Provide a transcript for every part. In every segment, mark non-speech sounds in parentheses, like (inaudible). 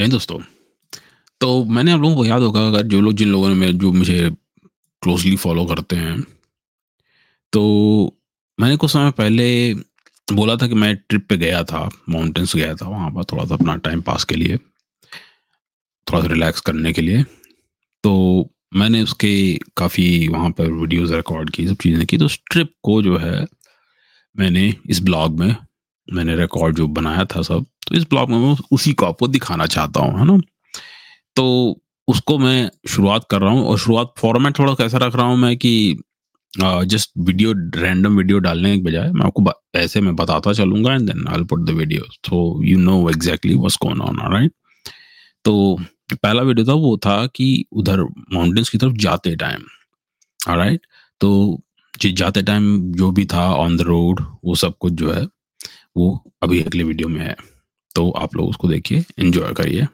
जय दोस्तों। तो मैंने आप लोगों को याद होगा अगर जो लोग जिन लोगों ने मेरे जो मुझे क्लोज़ली फ़ॉलो करते हैं, तो मैंने कुछ समय पहले बोला था कि मैं ट्रिप पे गया था, माउंटेन्स गया था वहाँ पर थोड़ा-सा अपना टाइम पास के लिए। थोड़ा-सा रिलैक्स करने के लिए। तो मैंने उसके काफ़ी वहाँ पर वीडियोज़ रिकॉर्ड की, सब चीज़ें की, तो उस ट्रिप को जो है मैंने इस ब्लॉग में मैंने रिकॉर्ड जो बनाया था सब, तो इस ब्लॉग में मैं उसी को आपको दिखाना चाहता हूँ, है ना? तो उसको मैं शुरुआत कर रहा हूँ और शुरुआत फ़ॉर्मेट थोड़ा कैसा रख रहा हूँ मैं कि जस्ट वीडियो रैंडम वीडियो डालने के बजाय मैं आपको ऐसे में बताता चलूँगा and then I put the video so you know exactly what's going on alright? तो पहला वीडियो था वो था कि उधर माउंटेन्स की तरफ़ जाते टाइम, राइट तो जी जाते टाइम जो भी था ऑन द रोड वो सब कुछ जो है, वो अभी अगले वीडियो में है। तो आप लोग उसको देखिए, इंजॉय करिए।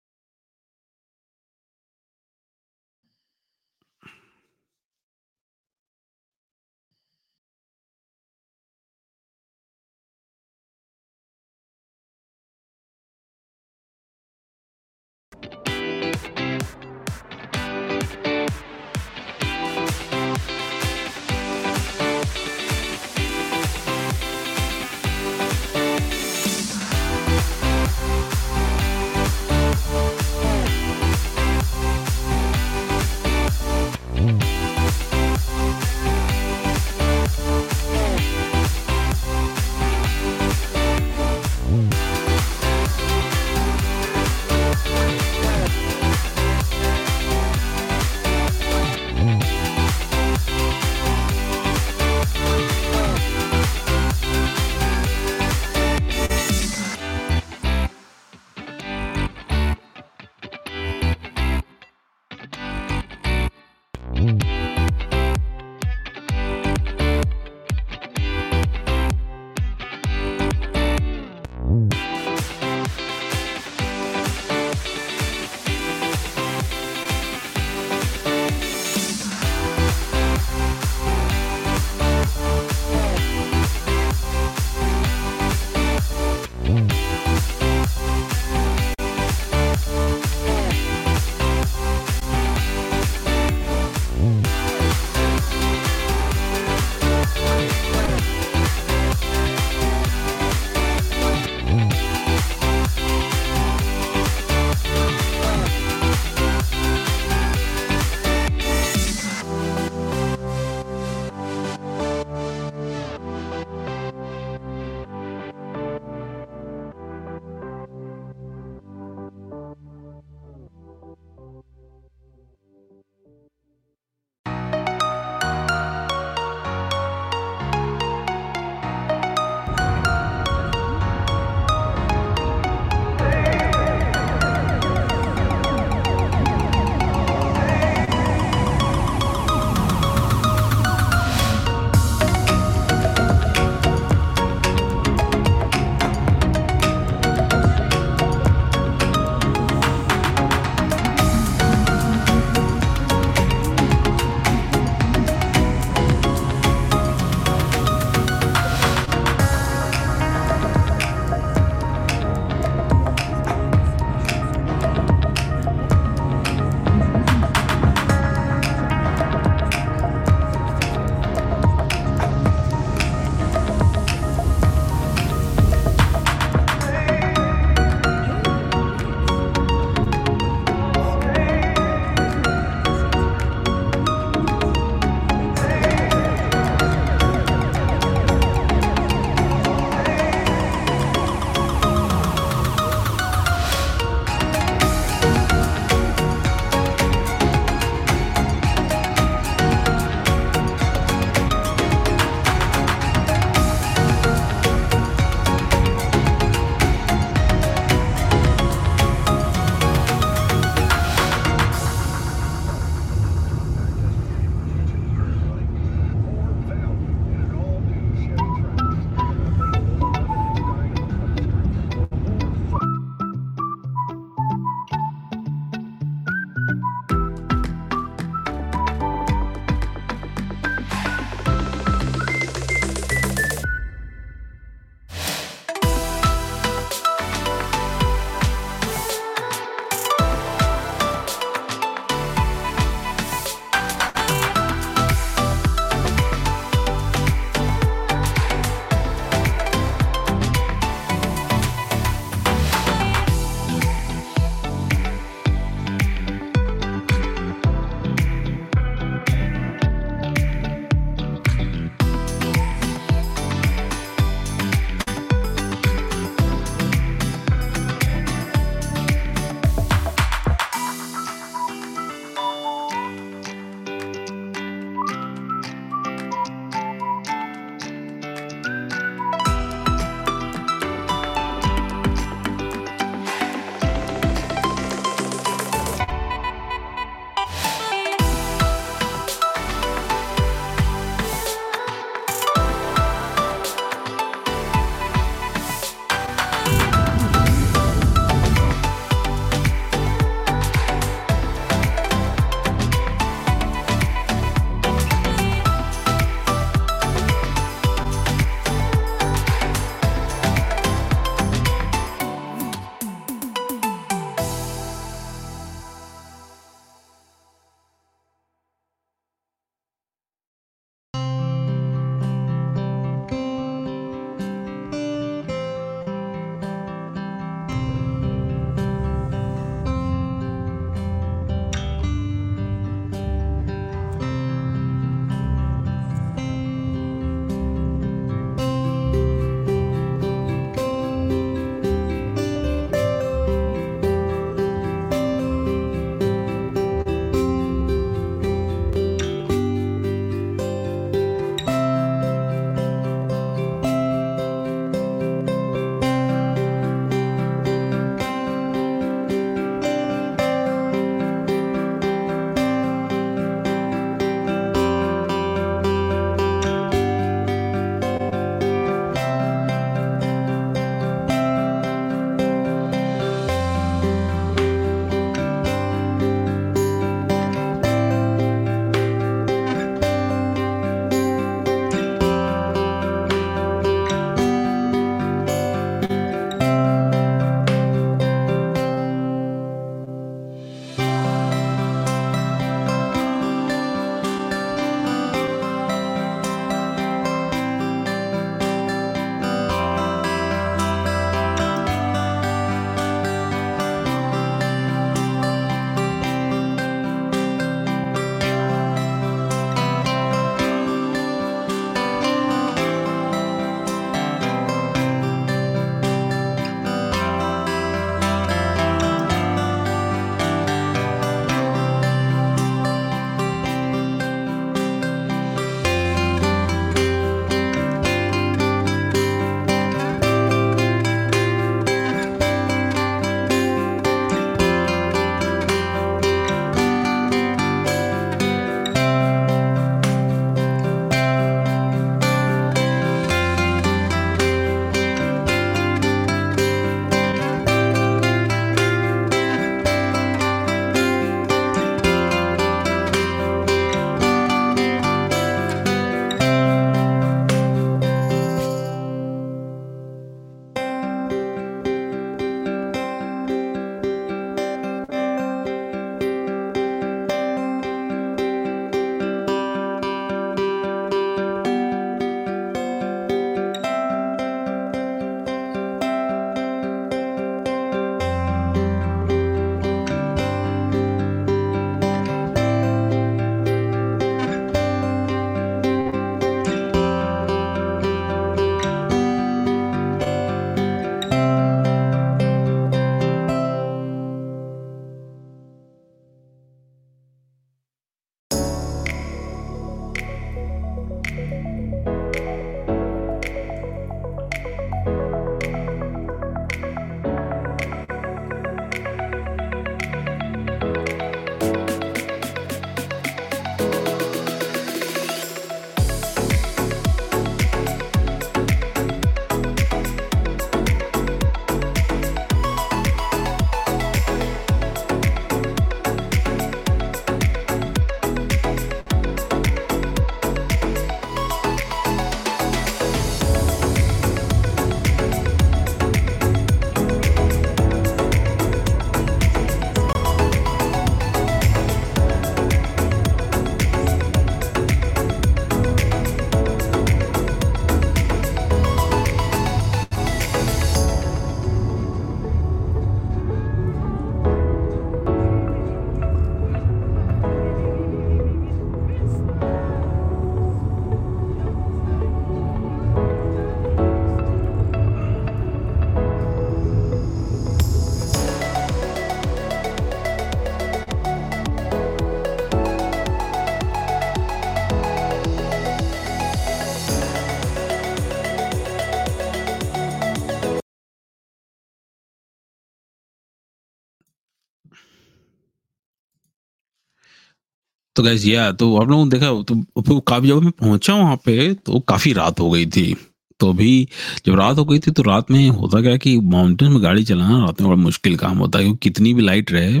तो गाइस या तो आप लोगों ने देखा तो फिर काफ़ी जब मैं पहुँचा वहाँ पे तो काफ़ी रात हो गई थी। तो अभी जब रात हो गई थी तो रात में होता क्या कि माउंटेन में गाड़ी चलाना रात में बड़ा मुश्किल काम होता है क्योंकि कितनी भी लाइट रहे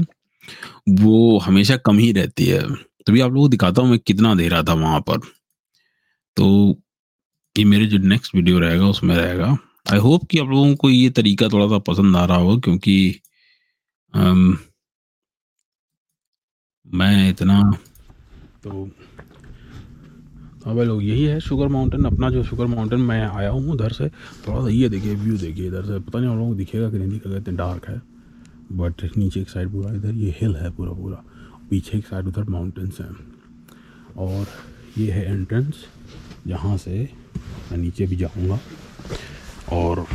वो हमेशा कम ही रहती है। तो भी आप लोगों को दिखाता हूँ मैं कितना दे रहा था वहाँ पर। तो ये मेरे जो नेक्स्ट वीडियो रहेगा उसमें रहेगा। आई होप कि आप लोगों को ये तरीका थोड़ा सा पसंद आ रहा हो क्योंकि um, मैं इतना तो हाँ लोग, यही है शुगर माउंटेन अपना जो शुगर माउंटेन मैं आया हूँ उधर से। थोड़ा सा ये देखिए व्यू देखिए इधर से। पता नहीं हम लोग दिखेगा कि नहीं दिखेगा इतने डार्क है। बट नीचे एक साइड पूरा, इधर ये हिल है पूरा पूरा। पीछे एक साइड उधर माउंटेन्स हैं। और ये है एंट्रेंस जहाँ से मैं नीचे भी जाऊँगा। और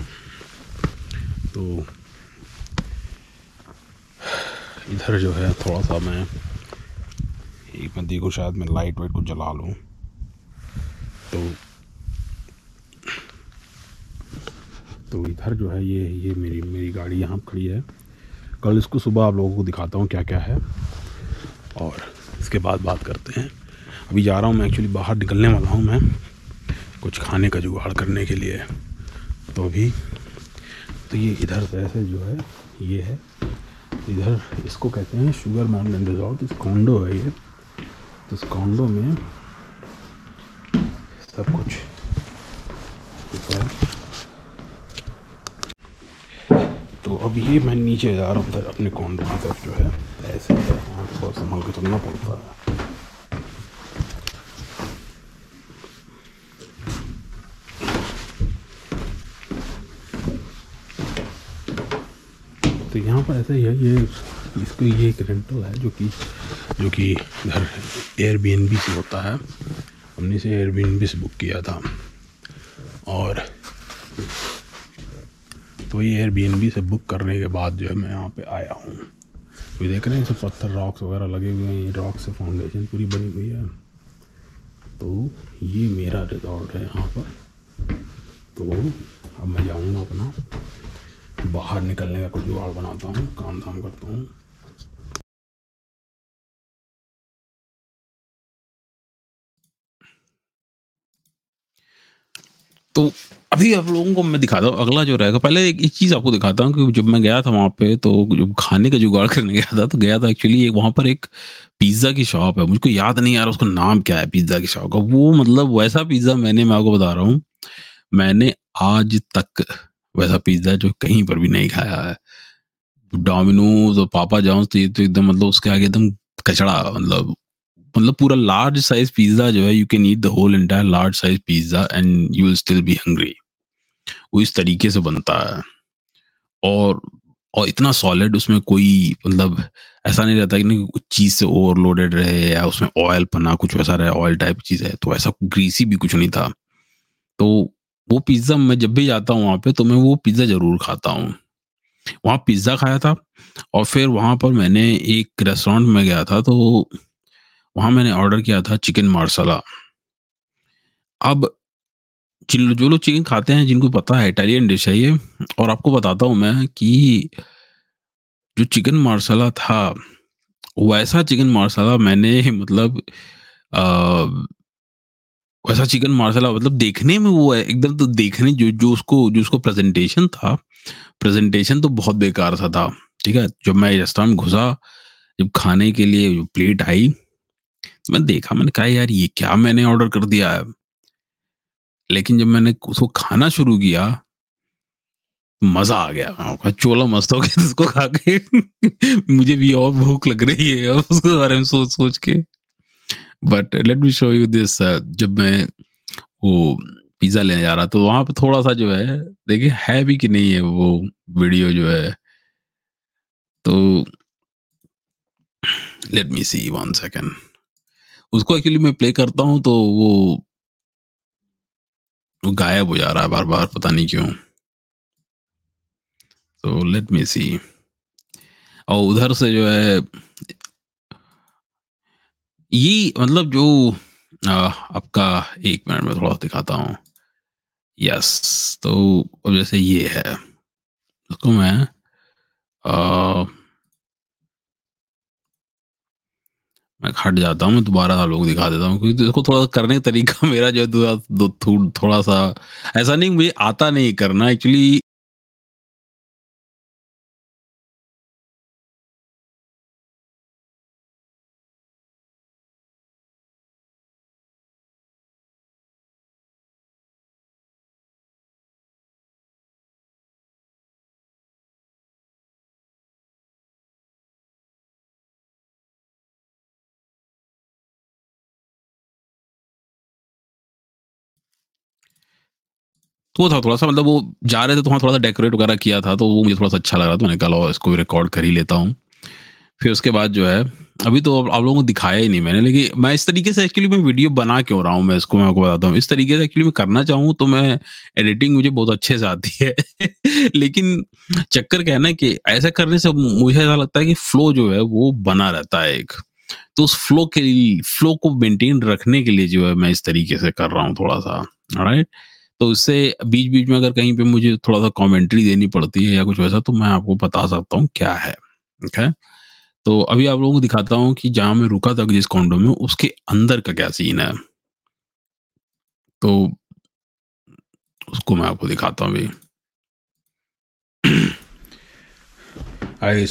तो इधर जो है, थोड़ा सा मैं एक मैं देखो शायद मैं लाइट वाइट को जला लूँ। तो तो इधर जो है ये ये मेरी मेरी गाड़ी यहाँ खड़ी है। कल इसको सुबह आप लोगों को दिखाता हूँ क्या क्या है और इसके बाद बात करते हैं। अभी जा रहा हूँ, मैं एक्चुअली बाहर निकलने वाला हूँ मैं कुछ खाने का जुगाड़ करने के लिए। तो अभी तो ये इधर से ऐसे जो है, ये है। इधर इसको कहते हैं शुगर माउंटेन रिजॉर्ट इस कॉन्डो है ये। तो कॉन्डो में सब कुछ तो अब ये मैं नीचे जा रहा हूँ अपने कॉन्डो की तरफ़ जो है, ऐसे बहुत संभाल के चलना पड़ता है तो यहाँ पर ऐसा ही है, ये, इसको ये एक रेंटल है जो कि जो कि घर एयरबीएनबी से होता है। हमने से एयरबीएनबी से बुक किया था। और तो ये एयरबीएनबी से बुक करने के बाद जो है मैं यहाँ पे आया हूँ। तो देख रहे हैं सब पत्थर रॉक्स वगैरह लगे हुए हैं। ये रॉक से फाउंडेशन पूरी बनी हुई है। तो ये मेरा रिजॉर्ट है यहाँ पर। तो अब मैं जाऊँगा अपना। बाहर निकलने का कुछ जुगाड़ बनाता हूँ काम धाम करता हूँ। तो अभी आप लोगों को मैं दिखाता हूँ अगला जो रहेगा पहले एक, एक चीज़ आपको दिखाता हूँ कि जब मैं गया था वहाँ पे तो जब खाने का जुगाड़ (laughs) करने गया था तो गया था एक्चुअली एक वहाँ पर एक पिज़्ज़ा की शॉप है। मुझको याद नहीं आ रहा उसका नाम क्या है पिज़्ज़ा की शॉप का। वो मतलब वैसा पिज़्ज़ा मैंने मैं आपको बता रहा हूँ मैंने आज तक वैसा पिज़्ज़ा जो कहीं पर भी नहीं खाया है। डोमिनोज और पापा जॉन्स तो ये तो एकदम मतलब उसके आगे एकदम कचड़ा मतलब मतलब पूरा लार्ज साइज़ पिज्जा जो है you can eat the whole entire large size pizza and you will still be hungry वो इस तरीके से बनता है। और और इतना सॉलिड उसमें कोई मतलब ऐसा नहीं रहता कि कुछ चीज़ से ओवरलोडेड रहे या उसमें ऑयल पना, कुछ वैसा रहे ऑयल टाइप चीज़ है तो ऐसा ग्रीसी भी कुछ नहीं था। तो वो पिज़्ज़ा मैं जब भी जाता हूँ वहाँ पे तो मैं वो पिज़्ज़ा ज़रूर खाता हूँ। वहाँ पिज़्ज़ा खाया था और फिर वहाँ पर मैंने एक रेस्टोरेंट में गया था तो वहाँ मैंने ऑर्डर किया था चिकन मार्सला अब जो लोग चिकन खाते हैं जिनको पता है इटालियन डिश है ये और आपको बताता हूँ मैं कि जो चिकन मार्सला था वैसा चिकन मार्सला मैंने (laughs) मतलब आ, वैसा चिकन मार्सला मतलब देखने में वो है एकदम तो देखने जो जो उसको जो उसको प्रेजेंटेशन था प्रेजेंटेशन तो बहुत बेकार सा था ठीक है? जब मैं रेस्टोरेंट घुसा जब खाने के लिए जो प्लेट आई तो मैं देखा, मैंने कहा, यार, ये क्या मैंने ऑर्डर कर दिया है? लेकिन जब मैंने उसको खाना शुरू किया, मज़ा आ गया। चोला मस्त हो गया (laughs) उसको खा के। (laughs) मुझे भी और भूख लग रही है उसके बारे में सोच सोच के। But let me show you this जब मैं वो पिज्जा लेने जा रहा तो वहाँ पे थोड़ा सा जो है, देखिए, है भी कि नहीं है वो वीडियो जो है। तो let me see one second उसको एक्चुअली मैं प्ले करता हूँ तो वो वो गायब हो जा रहा है बार बार पता नहीं क्यों। तो लेट मी सी और उधर से जो है ये मतलब जो आपका एक मिनट में थोड़ा दिखाता हूँ। यस तो अब जैसे ये है उसको मैं आ, मैं हट जाता हूँ, मैं दोबारा सा लोग दिखा देता हूँ, क्योंकि इसको थोड़ा सा करने का तरीका (laughs) मेरा जो है थोड़ा थोड़ा सा ऐसा नहीं, मुझे आता नहीं करना। एक्चुअली तो वो था थोड़ा-सा मतलब वो जा रहे थे तो वहाँ थोड़ा-सा डेकोरेट वगैरह किया था, तो वो मुझे थोड़ा-सा अच्छा लगा, तो मैंने कहा इसको भी रिकॉर्ड कर ही लेता हूँ। फिर उसके बाद जो है अभी तो आप लोगों को दिखाया ही नहीं मैंने, लेकिन मैं इस तरीके से एक्चुअली मैं वीडियो बना क्यों रहा हूँ मैं इसको मैं आपको बताता हूँ। इस तरीके से एक्चुअली मैं करना चाहूँ तो मैं एडिटिंग मुझे बहुत अच्छे से आती है। (laughs) लेकिन चक्कर क्या है कि ऐसा करने से मुझे ऐसा लगता है कि फ्लो जो है वो बना रहता है एक। तो उस फ्लो के लिए फ्लो को मेंटेन रखने के लिए जो है मैं इस तरीके से कर रहा हूँ थोड़ा-सा, ऑलराइट? तो उससे बीच-बीच में अगर कहीं पे मुझे थोड़ा-सा कमेंट्री देनी पड़ती है या कुछ वैसा तो मैं आपको बता सकता हूँ क्या है, ओके? तो अभी आप लोगों को दिखाता हूँ कि जहाँ मैं रुका था जिस कॉन्डो में उसके अंदर का क्या सीन है। तो उसको मैं आपको दिखाता हूँ अभी।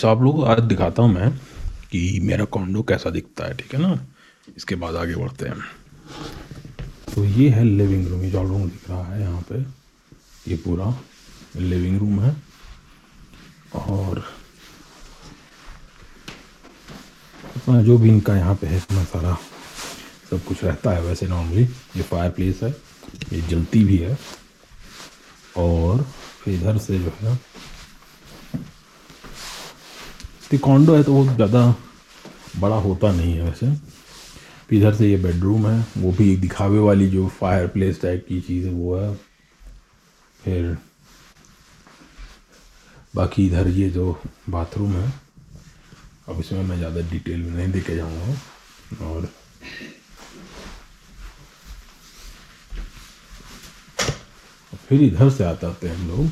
आप लोग आज दिखाता हूँ मैं कि मेरा कॉन्डो कैसा दिखता है, ठीक है ना? इसके बाद आगे बढ़ते हैं। तो ये है लिविंग रूम ये जो को दिख रहा है यहाँ पे, ये पूरा लिविंग रूम है। और जो भी इनका यहाँ पे है, इतना सारा सब कुछ रहता है वैसे नॉर्मली ये फायर प्लेस है, ये जलती भी है। और इधर से जो है कॉन्डो है तो वो ज़्यादा बड़ा होता नहीं है वैसे। इधर से ये बेडरूम है, वो भी एक दिखावे वाली जो फायर प्लेस टाइप की चीज़ है, वो है। फिर बाकी इधर ये जो बाथरूम है, अब इसमें मैं ज़्यादा डिटेल में नहीं देखे जाऊँगा। और फिर इधर से आते आते हम लोग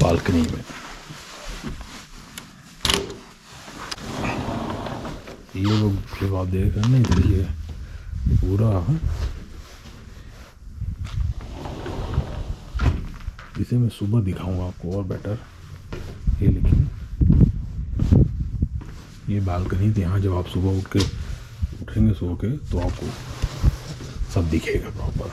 बालकनी में। ये लोग जब आप देख रहे हैं ये पूरा इसे मैं सुबह दिखाऊँगा आपको और बेटर ये लेकिन ये बालकनी थी यहाँ जब आप सुबह उठ के उठेंगे सो के तो आपको सब दिखेगा प्रॉपर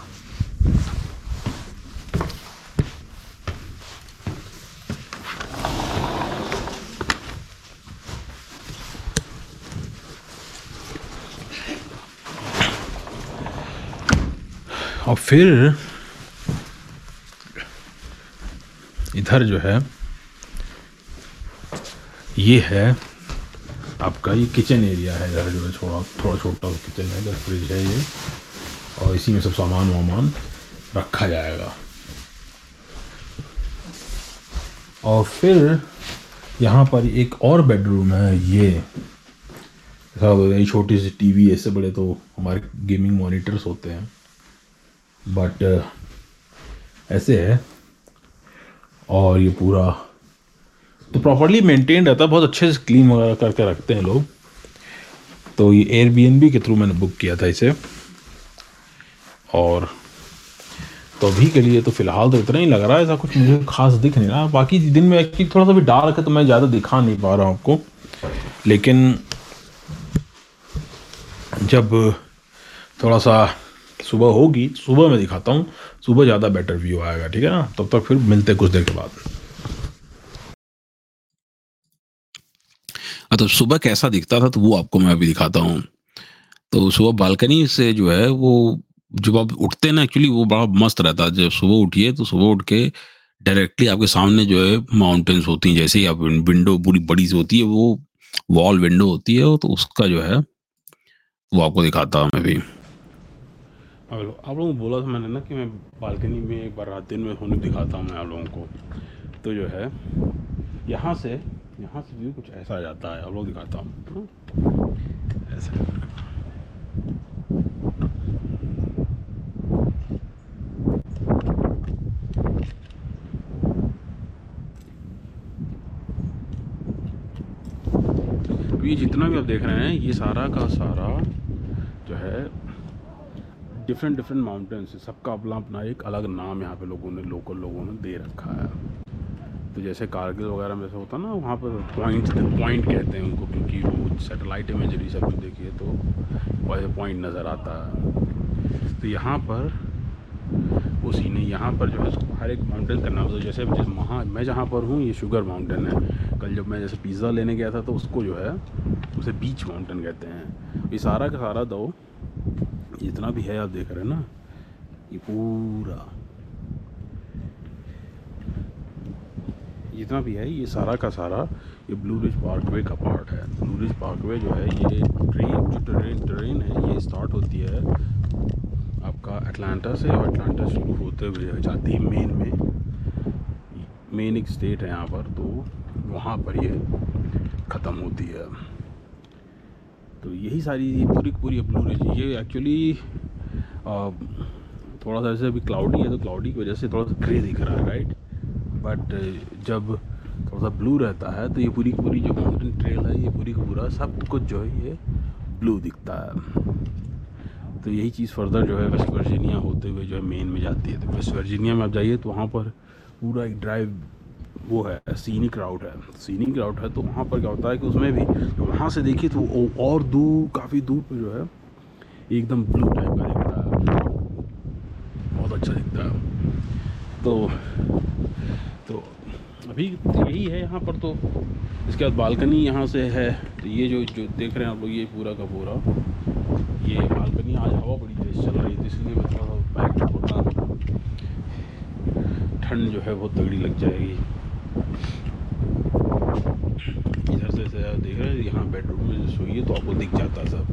और फिर इधर जो है, ये है आपका, ये किचन एरिया है। इधर जो है थोड़ा थोड़ा छोटा किचन है, इधर फ्रिज है ये। और इसी में सब सामान वामान रखा जाएगा। और फिर यहाँ पर एक और बेडरूम है ये। छोटी सी टीवी ऐसे बड़े तो हमारे गेमिंग मॉनिटर्स होते हैं। बट uh, ऐसे है। और ये पूरा तो प्रॉपरली मेंटेन रहता है बहुत अच्छे से क्लीन वगैरह करके रखते हैं लोग। तो ये एयर के थ्रू मैंने बुक किया था इसे। और तो अभी के लिए तो फ़िलहाल तो इतना ही लग रहा है ऐसा कुछ मुझे खास दिख नहीं रहा। बाकी दिन में एक्चुअली थोड़ा सा भी डार्क है तो मैं ज़्यादा दिखा नहीं पा रहा हूँ आपको। लेकिन जब थोड़ा सा सुबह होगी सुबह मैं दिखाता हूँ। सुबह ज़्यादा बेटर व्यू आएगा ठीक है ना? तब तक फिर मिलते कुछ देर के बाद। हाँ, तो सुबह कैसा दिखता था तो वो आपको मैं अभी दिखाता हूँ। तो सुबह बालकनी से जो है वो जब आप उठते हैं ना एक्चुअली वो बड़ा मस्त रहता है। जब सुबह उठिए तो सुबह उठ के डायरेक्टली आपके सामने जो है माउंटेन्स होती हैं जैसे ही आप विंडो पूरी बड़ी सी होती है वो वॉल विंडो होती है तो उसका जो है वो आपको दिखाता हूँ मैं भी। हेलो आप लोगों को बोला था मैंने ना कि मैं बालकनी में एक बार रात दिन में होने दिखाता हूँ मैं आप लोगों को तो जो है, यहाँ से यहाँ से व्यू कुछ ऐसा आ जाता है, आप लोग दिखाता हूँ। ऐसा। ये जितना भी आप देख रहे हैं, ये सारा का सारा जो है डिफरेंट डिफरेंट माउंटेन्स है सबका अपना अपना एक अलग नाम यहाँ पे लोगों ने लोकल लोगों ने दे रखा है। तो जैसे कारगिल वगैरह में से होता ना, वहाँ पर पॉइंट पॉइंट कहते हैं उनको, क्योंकि वो सैटेलाइट इमेजरी सब कुछ देखिए तो वैसे पॉइंट नज़र आता है। तो यहाँ पर, उसी ने यहाँ पर जो है हर एक माउंटेन का नाम तो जैसे वहाँ मैं जहाँ पर हूँ, ये शुगर माउंटेन है। कल जब मैं जैसे पिज़्ज़ा लेने गया था तो उसको जो है, उसे बीच माउंटेन कहते हैं। ये सारा का सारा दो। जितना भी है आप देख रहे हैं ना, ये पूरा। जितना भी है, ये सारा का सारा, ये ब्लू रिज पार्कवे का पार्ट है। ब्लू रिज पार्कवे जो है, ये ट्रेन जो ट्रेन ट्रेन है, ये स्टार्ट होती है आपका अटलांटा से और अटलांटा शुरू होते हुए जाती है मेन में। मेन एक स्टेट है यहाँ पर तो वहाँ पर ये ख़त्म होती है। तो यही सारी, ये पूरी पूरी ब्लू रिज ये एक्चुअली थोड़ा सा जैसे अभी क्लाउडी है तो क्लाउडी की वजह से थोड़ा सा ग्रे दिख रहा है राइट बट जब थोड़ा सा ब्लू रहता है तो ये पूरी पूरी जो माउंटेन ट्रेल है, ये पूरी पूरा सब कुछ जो है, ये ब्लू दिखता है। तो यही चीज़ फर्दर जो है वेस्ट वर्जीनिया होते हुए जो है मेन में जाती है। तो वेस्ट वर्जीनिया में आप जाइए तो वहाँ पर पूरा एक ड्राइव वो है सीनी क्राउड है। सीनी क्राउड है तो वहाँ पर क्या होता है कि उसमें भी तो वहाँ से देखिए तो और दूर, काफ़ी दूर पर जो है, एकदम ब्लू टाइप का दिखता है। बहुत अच्छा दिखता है। तो तो अभी यही है यहाँ पर तो। इसके बाद बालकनी यहाँ से है। तो ये जो जो देख रहे हैं आप लोग, ये पूरा का पूरा। ये बालकनी आज हवा बड़ी तेज़ चल रही थी इसलिए मैं थोड़ा सा बैक ठंड जो है बहुत तगड़ी लग जाएगी। इधर से देख रहे हैं, यहाँ बेडरूम में सोइए तो आपको दिख जाता सब।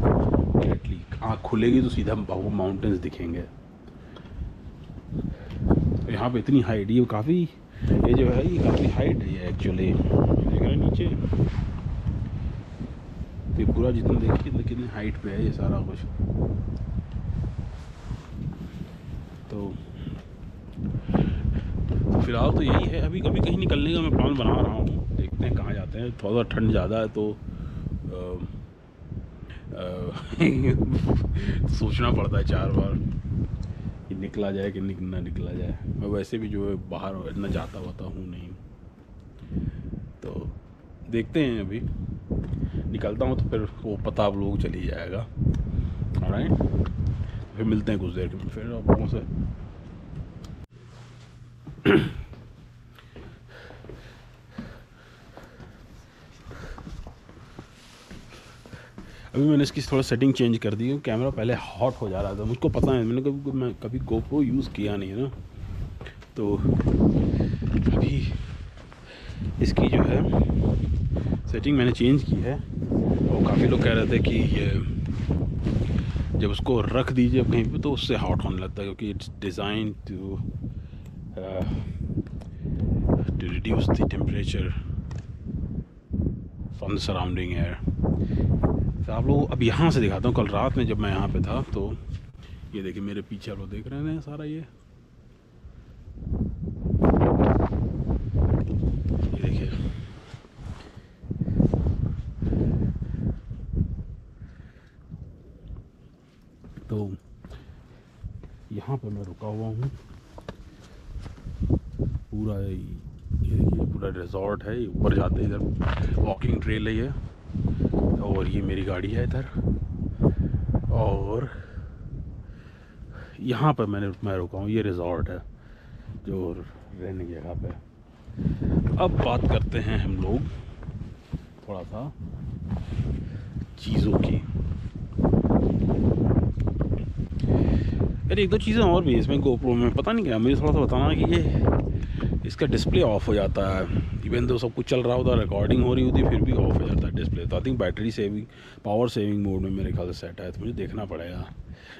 डायरेक्टली आँख खुलेगी तो सीधा आपको माउंटेन्स दिखेंगे। यहाँ पे इतनी हाइट ये काफ़ी, ये जो है, ये काफ़ी हाइट है एक्चुअली देख रहे नीचे। तो ये पूरा जितना देखिए कितनी हाइट पे है ये सारा कुछ। तो फ़िलहाल तो यही है। अभी कभी कहीं निकलने का मैं प्लान बना रहा हूँ। देखते हैं कहाँ जाते हैं। थोड़ा ठंड ज़्यादा है तो (laughs) सोचना पड़ता है चार बार कि निकला जाए कि ना निकला जाए। मैं वैसे भी जो है बाहर इतना जाता वाता हूँ नहीं। तो देखते हैं अभी। निकलता हूँ तो फिर वो पता आप लोग चली जाएगा। फिर मिलते हैं कुछ देर के फिर आप लोगों से (clears throat) अभी मैंने इसकी थोड़ा सेटिंग चेंज कर दी क्योंकि कैमरा पहले हॉट हो जा रहा था, मुझको पता है मैंने कभी मैं कभी गोप्रो यूज़ किया नहीं है ना। तो अभी इसकी जो है सेटिंग मैंने चेंज की है। और काफ़ी लोग कह रहे थे कि ये जब उसको रख दीजिए कहीं पे तो उससे हॉट होने लगता है, क्योंकि it's designed to to reduce the temperature from the surrounding air तो आप लोग अब यहाँ से दिखाता हूँ, कल रात में जब मैं यहाँ पे था तो ये देखिए मेरे पीछे आप लोग देख रहे हैं सारा ये। तो यहाँ पे मैं रुका हुआ हूँ। पूरा ये पूरा रिजॉर्ट है ऊपर जाते हैं इधर। वॉकिंग ट्रेल है ये। और ये मेरी गाड़ी है इधर। और यहाँ पर मैंने, मैं रुका हूँ, ये रिज़ॉर्ट है, जो रहने की जगह पे। अब बात करते हैं हम लोग थोड़ा सा चीज़ों की। अरे एक दो चीज़ें और भी इसमें गोप्रो में। पता नहीं क्या, मुझे थोड़ा सा बताना कि ये इसका डिस्प्ले ऑफ़ हो जाता है। इवन तो सब कुछ चल रहा होता रिकॉर्डिंग हो रही होती, फिर भी ऑफ़ हो जाता है डिस्प्ले तो I think battery saving power saving mode में मेरे ख्याल से सेट है तो मुझे देखना पड़ेगा।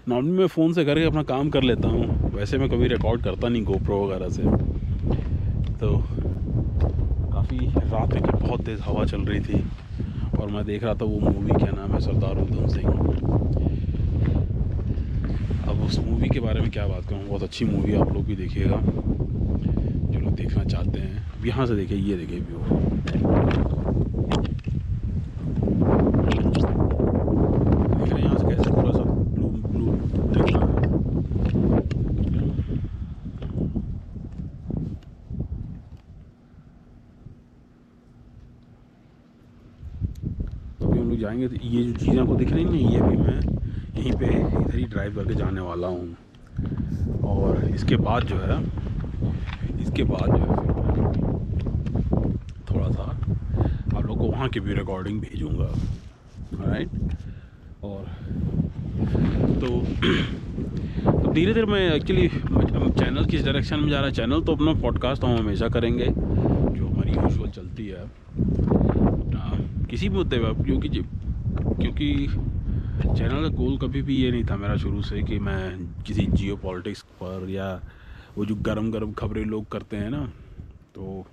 नॉर्मली मैं फ़ोन से करके अपना काम कर लेता हूँ, वैसे मैं कभी रिकॉर्ड करता नहीं गोप्रो वगैरह से। तो काफ़ी रात में बहुत तेज़ हवा चल रही थी, और मैं देख रहा था वो मूवी क्या नाम है, सरदार उधम सिंह। अब उस मूवी के बारे में क्या बात करूँ? बहुत अच्छी मूवी आप लोग भी देखिएगा। जो लोग देखना चाहते हैं। अब यहाँ से देखिए, ये देखिए व्यू तो जाएँगे तो ये जो चीज़ें आपको दिख रही हैं, ये भी मैं यहीं पे इधर ही ड्राइव करके जाने वाला हूँ। और इसके बाद जो है, इसके बाद जो है थोड़ा सा आप लोग को वहाँ की भी रिकॉर्डिंग भेजूँगा। राइट और तो तो धीरे धीरे मैं एक्चुअली चैनल किस डायरेक्शन में जा रहा है चैनल तो अपना पॉडकास्ट हम हमेशा करेंगे, जो हमारी यूजुअल चलती है। किसी भी मुद्दे पर क्योंकि क्योंकि चैनल का गोल कभी भी ये नहीं था मेरा शुरू से कि मैं किसी जियो पॉलिटिक्स पर या वो जो गरम गरम खबरें लोग करते हैं ना तो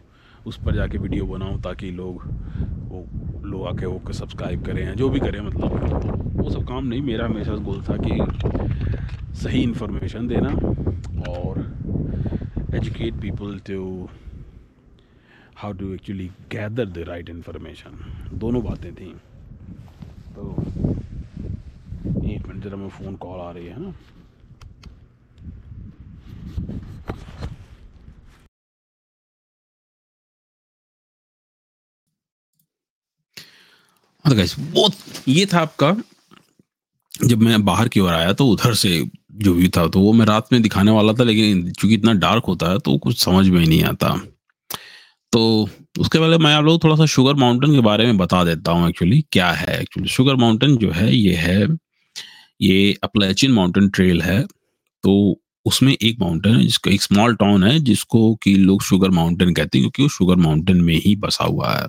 उस पर जाके वीडियो बनाऊँ ताकि लोग वो, लोग आके वो सब्सक्राइब करें या जो भी करें मतलब। तो वो सब काम नहीं, मेरा हमेशा गोल था कि सही इन्फॉर्मेशन देना और educate people to how to actually gather the right information दोनों बातें थी। तो एक मिनट, ज़रा मैं फ़ोन कॉल आ रही है ना? हाँ तो वो ये था आपका, जब मैं बाहर की ओर आया तो उधर से जो व्यू था तो वो मैं रात में दिखाने वाला था, लेकिन चूँकि इतना डार्क होता है तो कुछ समझ में नहीं आता। तो उसके पहले मैं आप लोग थोड़ा सा शुगर माउंटेन के बारे में बता देता हूँ एक्चुअली क्या है एक्चुअली शुगर माउंटेन जो है, ये है ये अपलेचिन माउंटेन ट्रेल है तो उसमें एक माउंटेन है, जिसका एक स्मॉल टाउन है, जिसको कि लोग शुगर माउंटेन कहते हैं, क्योंकि वो शुगर माउंटेन में ही बसा हुआ है।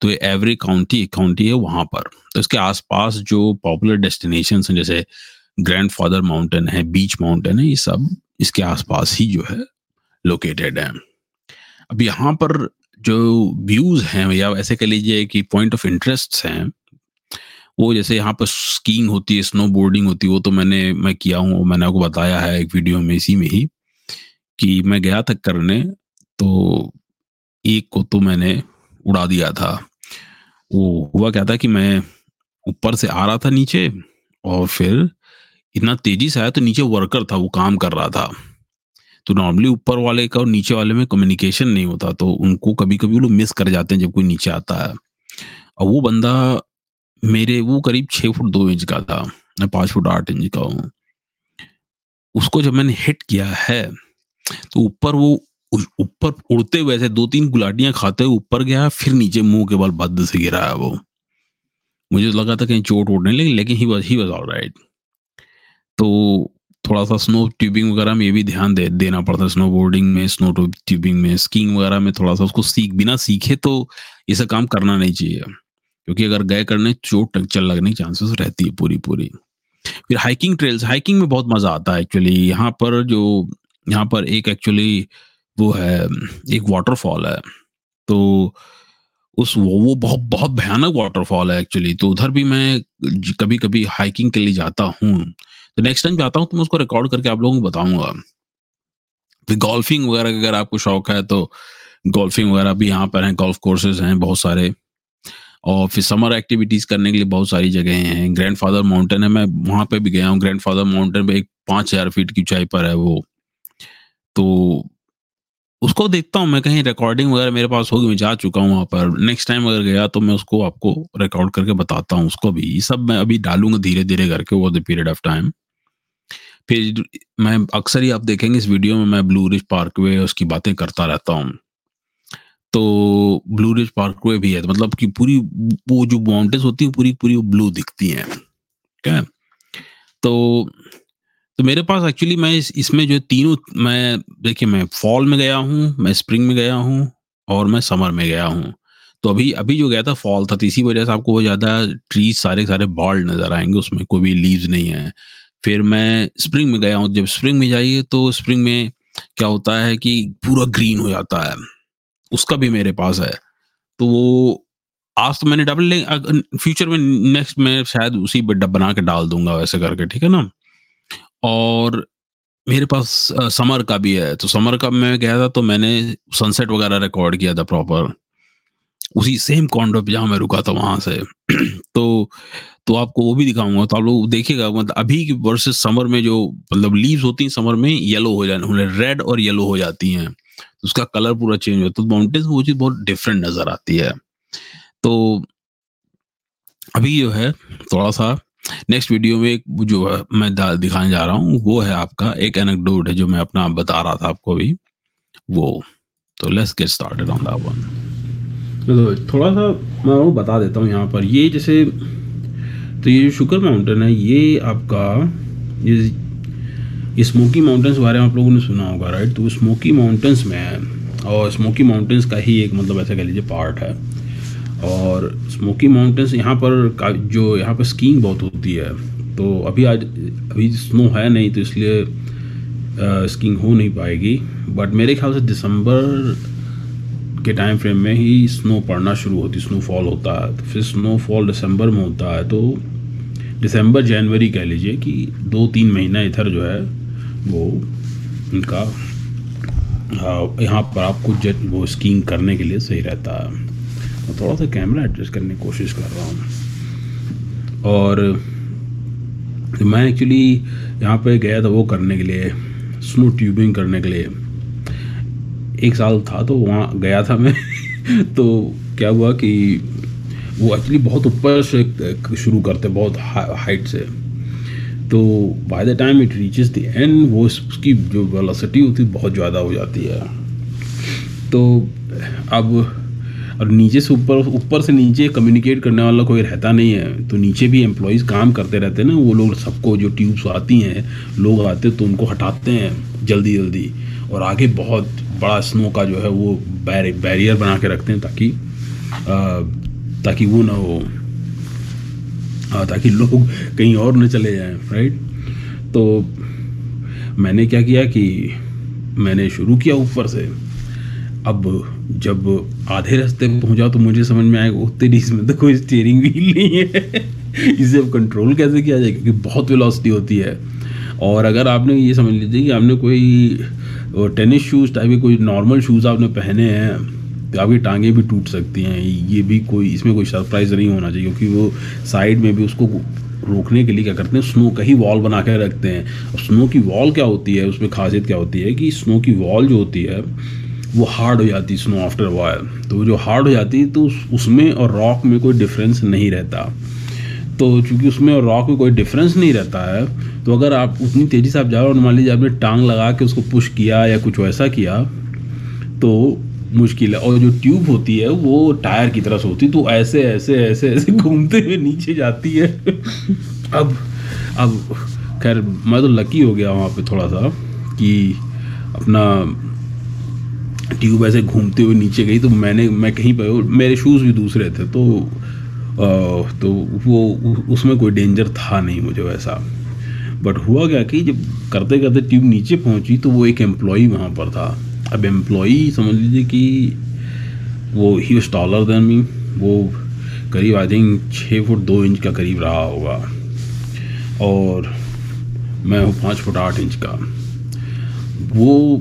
तो ये एवरी काउंटी, एक काउंटी है वहाँ पर। तो इसके आसपास जो पॉपुलर डेस्टिनेशन हैं, जैसे ग्रैंड फादर माउंटेन है, बीच माउंटेन है, ये सब इसके आसपास ही जो है लोकेटेड है। अब यहाँ पर जो व्यूज़ हैं, या ऐसे कह लीजिए कि पॉइंट ऑफ़ इंटरेस्ट हैं वो जैसे यहाँ पर स्कीइंग होती है स्नो बोर्डिंग होती है, वो तो मैंने, मैं किया हूँ, मैंने आपको बताया है एक वीडियो में इसी में ही कि मैं गया था करने तो एक को तो मैंने उड़ा दिया था। वो हुआ क्या था कि मैं ऊपर से आ रहा था नीचे और फिर इतना तेज़ी से आया तो नीचे वर्कर था, वो काम कर रहा था। तो नॉर्मली ऊपर वाले का और नीचे वाले में कम्युनिकेशन नहीं होता तो उनको कभी कभी लोग मिस कर जाते हैं जब कोई नीचे आता है। और वो बंदा मेरे वो करीब छः फुट दो इंच का था, मैं पाँच फुट आठ इंच का हूँ। उसको जब मैंने हिट किया है तो ऊपर वो ऊपर उड़ते हुए ऐसे दो तीन गुलाटियाँ खाते हुए ऊपर गया, फिर नीचे मुँह के बल बद से गिरा है वो। मुझे लगा था कहीं चोट उड़ने लगी, लेकिन he was he was all right तो थोड़ा सा स्नो ट्यूबिंग वगैरह में ये भी ध्यान दे, देना पड़ता है स्नो बोर्डिंग में स्नो ट्यूबिंग में स्कीइंग वगैरह में थोड़ा सा उसको सीख, बिना सीखे तो ये सब काम करना नहीं चाहिए। क्योंकि अगर गए करने, चोट चल लगने की चांसेस रहती है पूरी पूरी फिर हाइकिंग ट्रेल्स हाइकिंग में बहुत मज़ा आता है एक्चुअली यहाँ पर जो, यहाँ पर एक एक्चुअली वो है, एक वाटरफॉल है। तो उस वो वो बहुत बहुत भयानक वाटरफॉल है एक्चुअली तो उधर भी मैं कभी कभी हाइकिंग के लिए जाता हूँ। तो नेक्स्ट टाइम जाता हूँ तो मैं उसको रिकॉर्ड करके आप लोगों को बताऊँगा। फिर गोल्फिंग वगैरह अगर आपको शौक है तो गोल्फिंग वगैरह भी यहाँ पर हैं गोल्फ कोर्सेज हैं बहुत सारे। और फिर समर एक्टिविटीज़ करने के लिए बहुत सारी जगह हैं। ग्रैंड फादर माउंटेन है, मैं वहाँ पे भी गया हूँ। ग्रैंड फादर माउंटेन पे एक पाँच हज़ार फीट की ऊंचाई पर है वो। तो उसको देखता हूँ, मैं कहीं रिकॉर्डिंग वगैरह मेरे पास होगी, मैं जा चुका हूँ वहाँ पर। नेक्स्ट टाइम अगर गया तो मैं उसको आपको रिकॉर्ड करके बताता हूँ, उसको भी। ये सब मैं अभी डालूँगा धीरे धीरे करके वो द पीरियड ऑफ़ टाइम फिर मैं अक्सर ही आप देखेंगे इस वीडियो में मैं ब्लू रिज पार्कवे उसकी बातें करता रहता हूँ। तो ब्लू रिज पार्कवे भी है तो मतलब कि पूरी वो जो माउंटेन्स होती है पूरी पूरी ब्लू दिखती हैं ठीक है? तो तो मेरे पास एक्चुअली मैं इस, इसमें जो तीनों मैं देखिए मैं फॉल में गया हूँ मैं स्प्रिंग में गया हूँ और मैं समर में गया हूँ। तो अभी अभी जो गया था फॉल था तो इसी वजह से आपको वो ज़्यादा ट्रीज सारे सारे बॉल्ड नज़र आएँगे उसमें कोई भी लीव्स नहीं है। फिर मैं स्प्रिंग में गया हूँ जब स्प्रिंग में जाइए तो स्प्रिंग में क्या होता है कि पूरा ग्रीन हो जाता है। उसका भी मेरे पास है। तो वो, आज तो मैंने डबल फ्यूचर में नेक्स्ट में शायद उसी बना के डाल दूँगा वैसे करके, ठीक है ना? और मेरे पास समर का भी है। तो समर का मैं गया था तो मैंने सनसेट वगैरह रिकॉर्ड किया था प्रॉपर उसी सेम कॉन्डो पे जहाँ मैं रुका था वहाँ से। (clears throat) तो तो आपको वो भी दिखाऊँगा। तो आप लोग देखिएगा मतलब अभी वर्सेस समर में जो मतलब लीव्स होती हैं समर में येलो हो जाने रेड और येलो हो जाती हैं। तो उसका कलर पूरा चेंज होता है। तो माउंटेन्स वो चीज़ बहुत डिफरेंट नज़र आती है। तो अभी जो है थोड़ा सा नेक्स्ट वीडियो में एक जो मैं दिखाने जा रहा हूँ, वो है आपका एक एनेक्डोट है जो मैं अपना बता रहा था आपको अभी। वो। तो let's get started on that one थोड़ा सा मैं वो बता देता हूँ यहाँ पर। ये जैसे तो ये जो शुगर माउंटेन है, ये आपका, ये ये स्मोकी माउंटेंस के बारे में आप लोगों ने सुना होगा राइट तो स्मोकी माउंटेंस में, और स्मोकी माउंटेंस का ही एक मतलब ऐसा कह लीजिए पार्ट है। और स्मोकी माउंटेंस यहाँ पर जो यहाँ पर स्कीइंग बहुत होती है तो अभी आज, अभी स्नो है नहीं तो इसलिए स्कीइंग हो नहीं पाएगी। बट मेरे ख्याल से दिसंबर के टाइम फ्रेम में ही स्नो पड़ना शुरू होती है स्नोफॉल होता है। तो फिर स्नोफॉल दिसंबर में होता है तो दिसंबर, जनवरी कह लीजिए कि दो तीन महीना इधर जो है वो उनका यहाँ पर आपको जेट, वो स्कीइंग करने के लिए सही रहता है। मैं थोड़ा सा कैमरा एडजस्ट करने की कोशिश कर रहा हूँ। और मैं एक्चुअली यहाँ पे गया था वो करने के लिए स्नो ट्यूबिंग करने के लिए। एक साल था तो वहाँ गया था मैं। (laughs) तो क्या हुआ कि वो एक्चुअली बहुत ऊपर से शुरू करते, बहुत हाइट से। तो by the time it reaches the end वो उसकी जो वेलोसिटी होती है बहुत ज़्यादा हो जाती है। तो अब और नीचे से ऊपर ऊपर से नीचे कम्युनिकेट करने वाला कोई रहता नहीं है। तो नीचे भी एम्प्लॉयज़ काम करते रहते हैं ना वो लोग सबको जो ट्यूब्स आती हैं लोग आते तो उनको हटाते हैं जल्दी जल्दी। और आगे बहुत बड़ा स्नो का जो है वो बैर बैरियर बना के रखते हैं ताकि आ, ताकि वो ना हो। ताकि लोग कहीं और न चले जाएँ राइट तो मैंने क्या किया कि मैंने शुरू किया ऊपर से। अब जब आधे रास्ते पहुँचा तो मुझे समझ में आएगा उतनी इसमें तो कोई स्टीयरिंग व्हील नहीं है। (laughs) इसे अब कंट्रोल कैसे किया जाए? क्योंकि बहुत वेलोसिटी होती है। और अगर आपने ये समझ लीजिए कि आपने कोई टेनिस शूज़ टाइप के कोई नॉर्मल शूज़ आपने पहने हैं आपकी टांगें भी टूट सकती हैं। ये भी कोई, इसमें कोई सरप्राइज़ नहीं होना चाहिए, क्योंकि वो साइड में भी उसको रोकने के लिए क्या करते हैं स्नो का ही वॉल बना कर रखते हैं। और स्नो की वॉल क्या होती है, उसमें खासियत क्या होती है कि स्नो की वॉल जो होती है, वो हार्ड हो जाती है स्नो आफ्टर वायर तो जो हार्ड हो जाती है तो उसमें और रॉक में कोई डिफरेंस नहीं रहता। तो चूँकि उसमें और रॉक में कोई डिफरेंस नहीं रहता है तो अगर आप उतनी तेज़ी से आप जा रहे हो मान लीजिए आपने टांग लगा के उसको पुश किया या कुछ वैसा किया तो मुश्किल है। और जो ट्यूब होती है वो टायर की तरह से होती तो ऐसे ऐसे ऐसे ऐसे घूमते हुए नीचे जाती है। अब अब खैर मैं तो लकी हो गया वहाँ पे थोड़ा सा कि अपना ट्यूब ऐसे घूमते हुए नीचे गई। तो मैंने मैं कहीं पर मेरे शूज़ भी दूसरे थे। तो आ, तो वो उसमें कोई डेंजर था नहीं मुझे वैसा। बट हुआ क्या कि जब करते करते ट्यूब नीचे पहुँची तो वो एक एम्प्लॉई वहाँ पर था। अब एम्प्लॉई समझ लीजिए कि वो he was taller than me वो करीब आई थिंक छः फुट दो इंच का करीब रहा होगा। और मैं हूँ पाँच फुट आठ इंच का। वो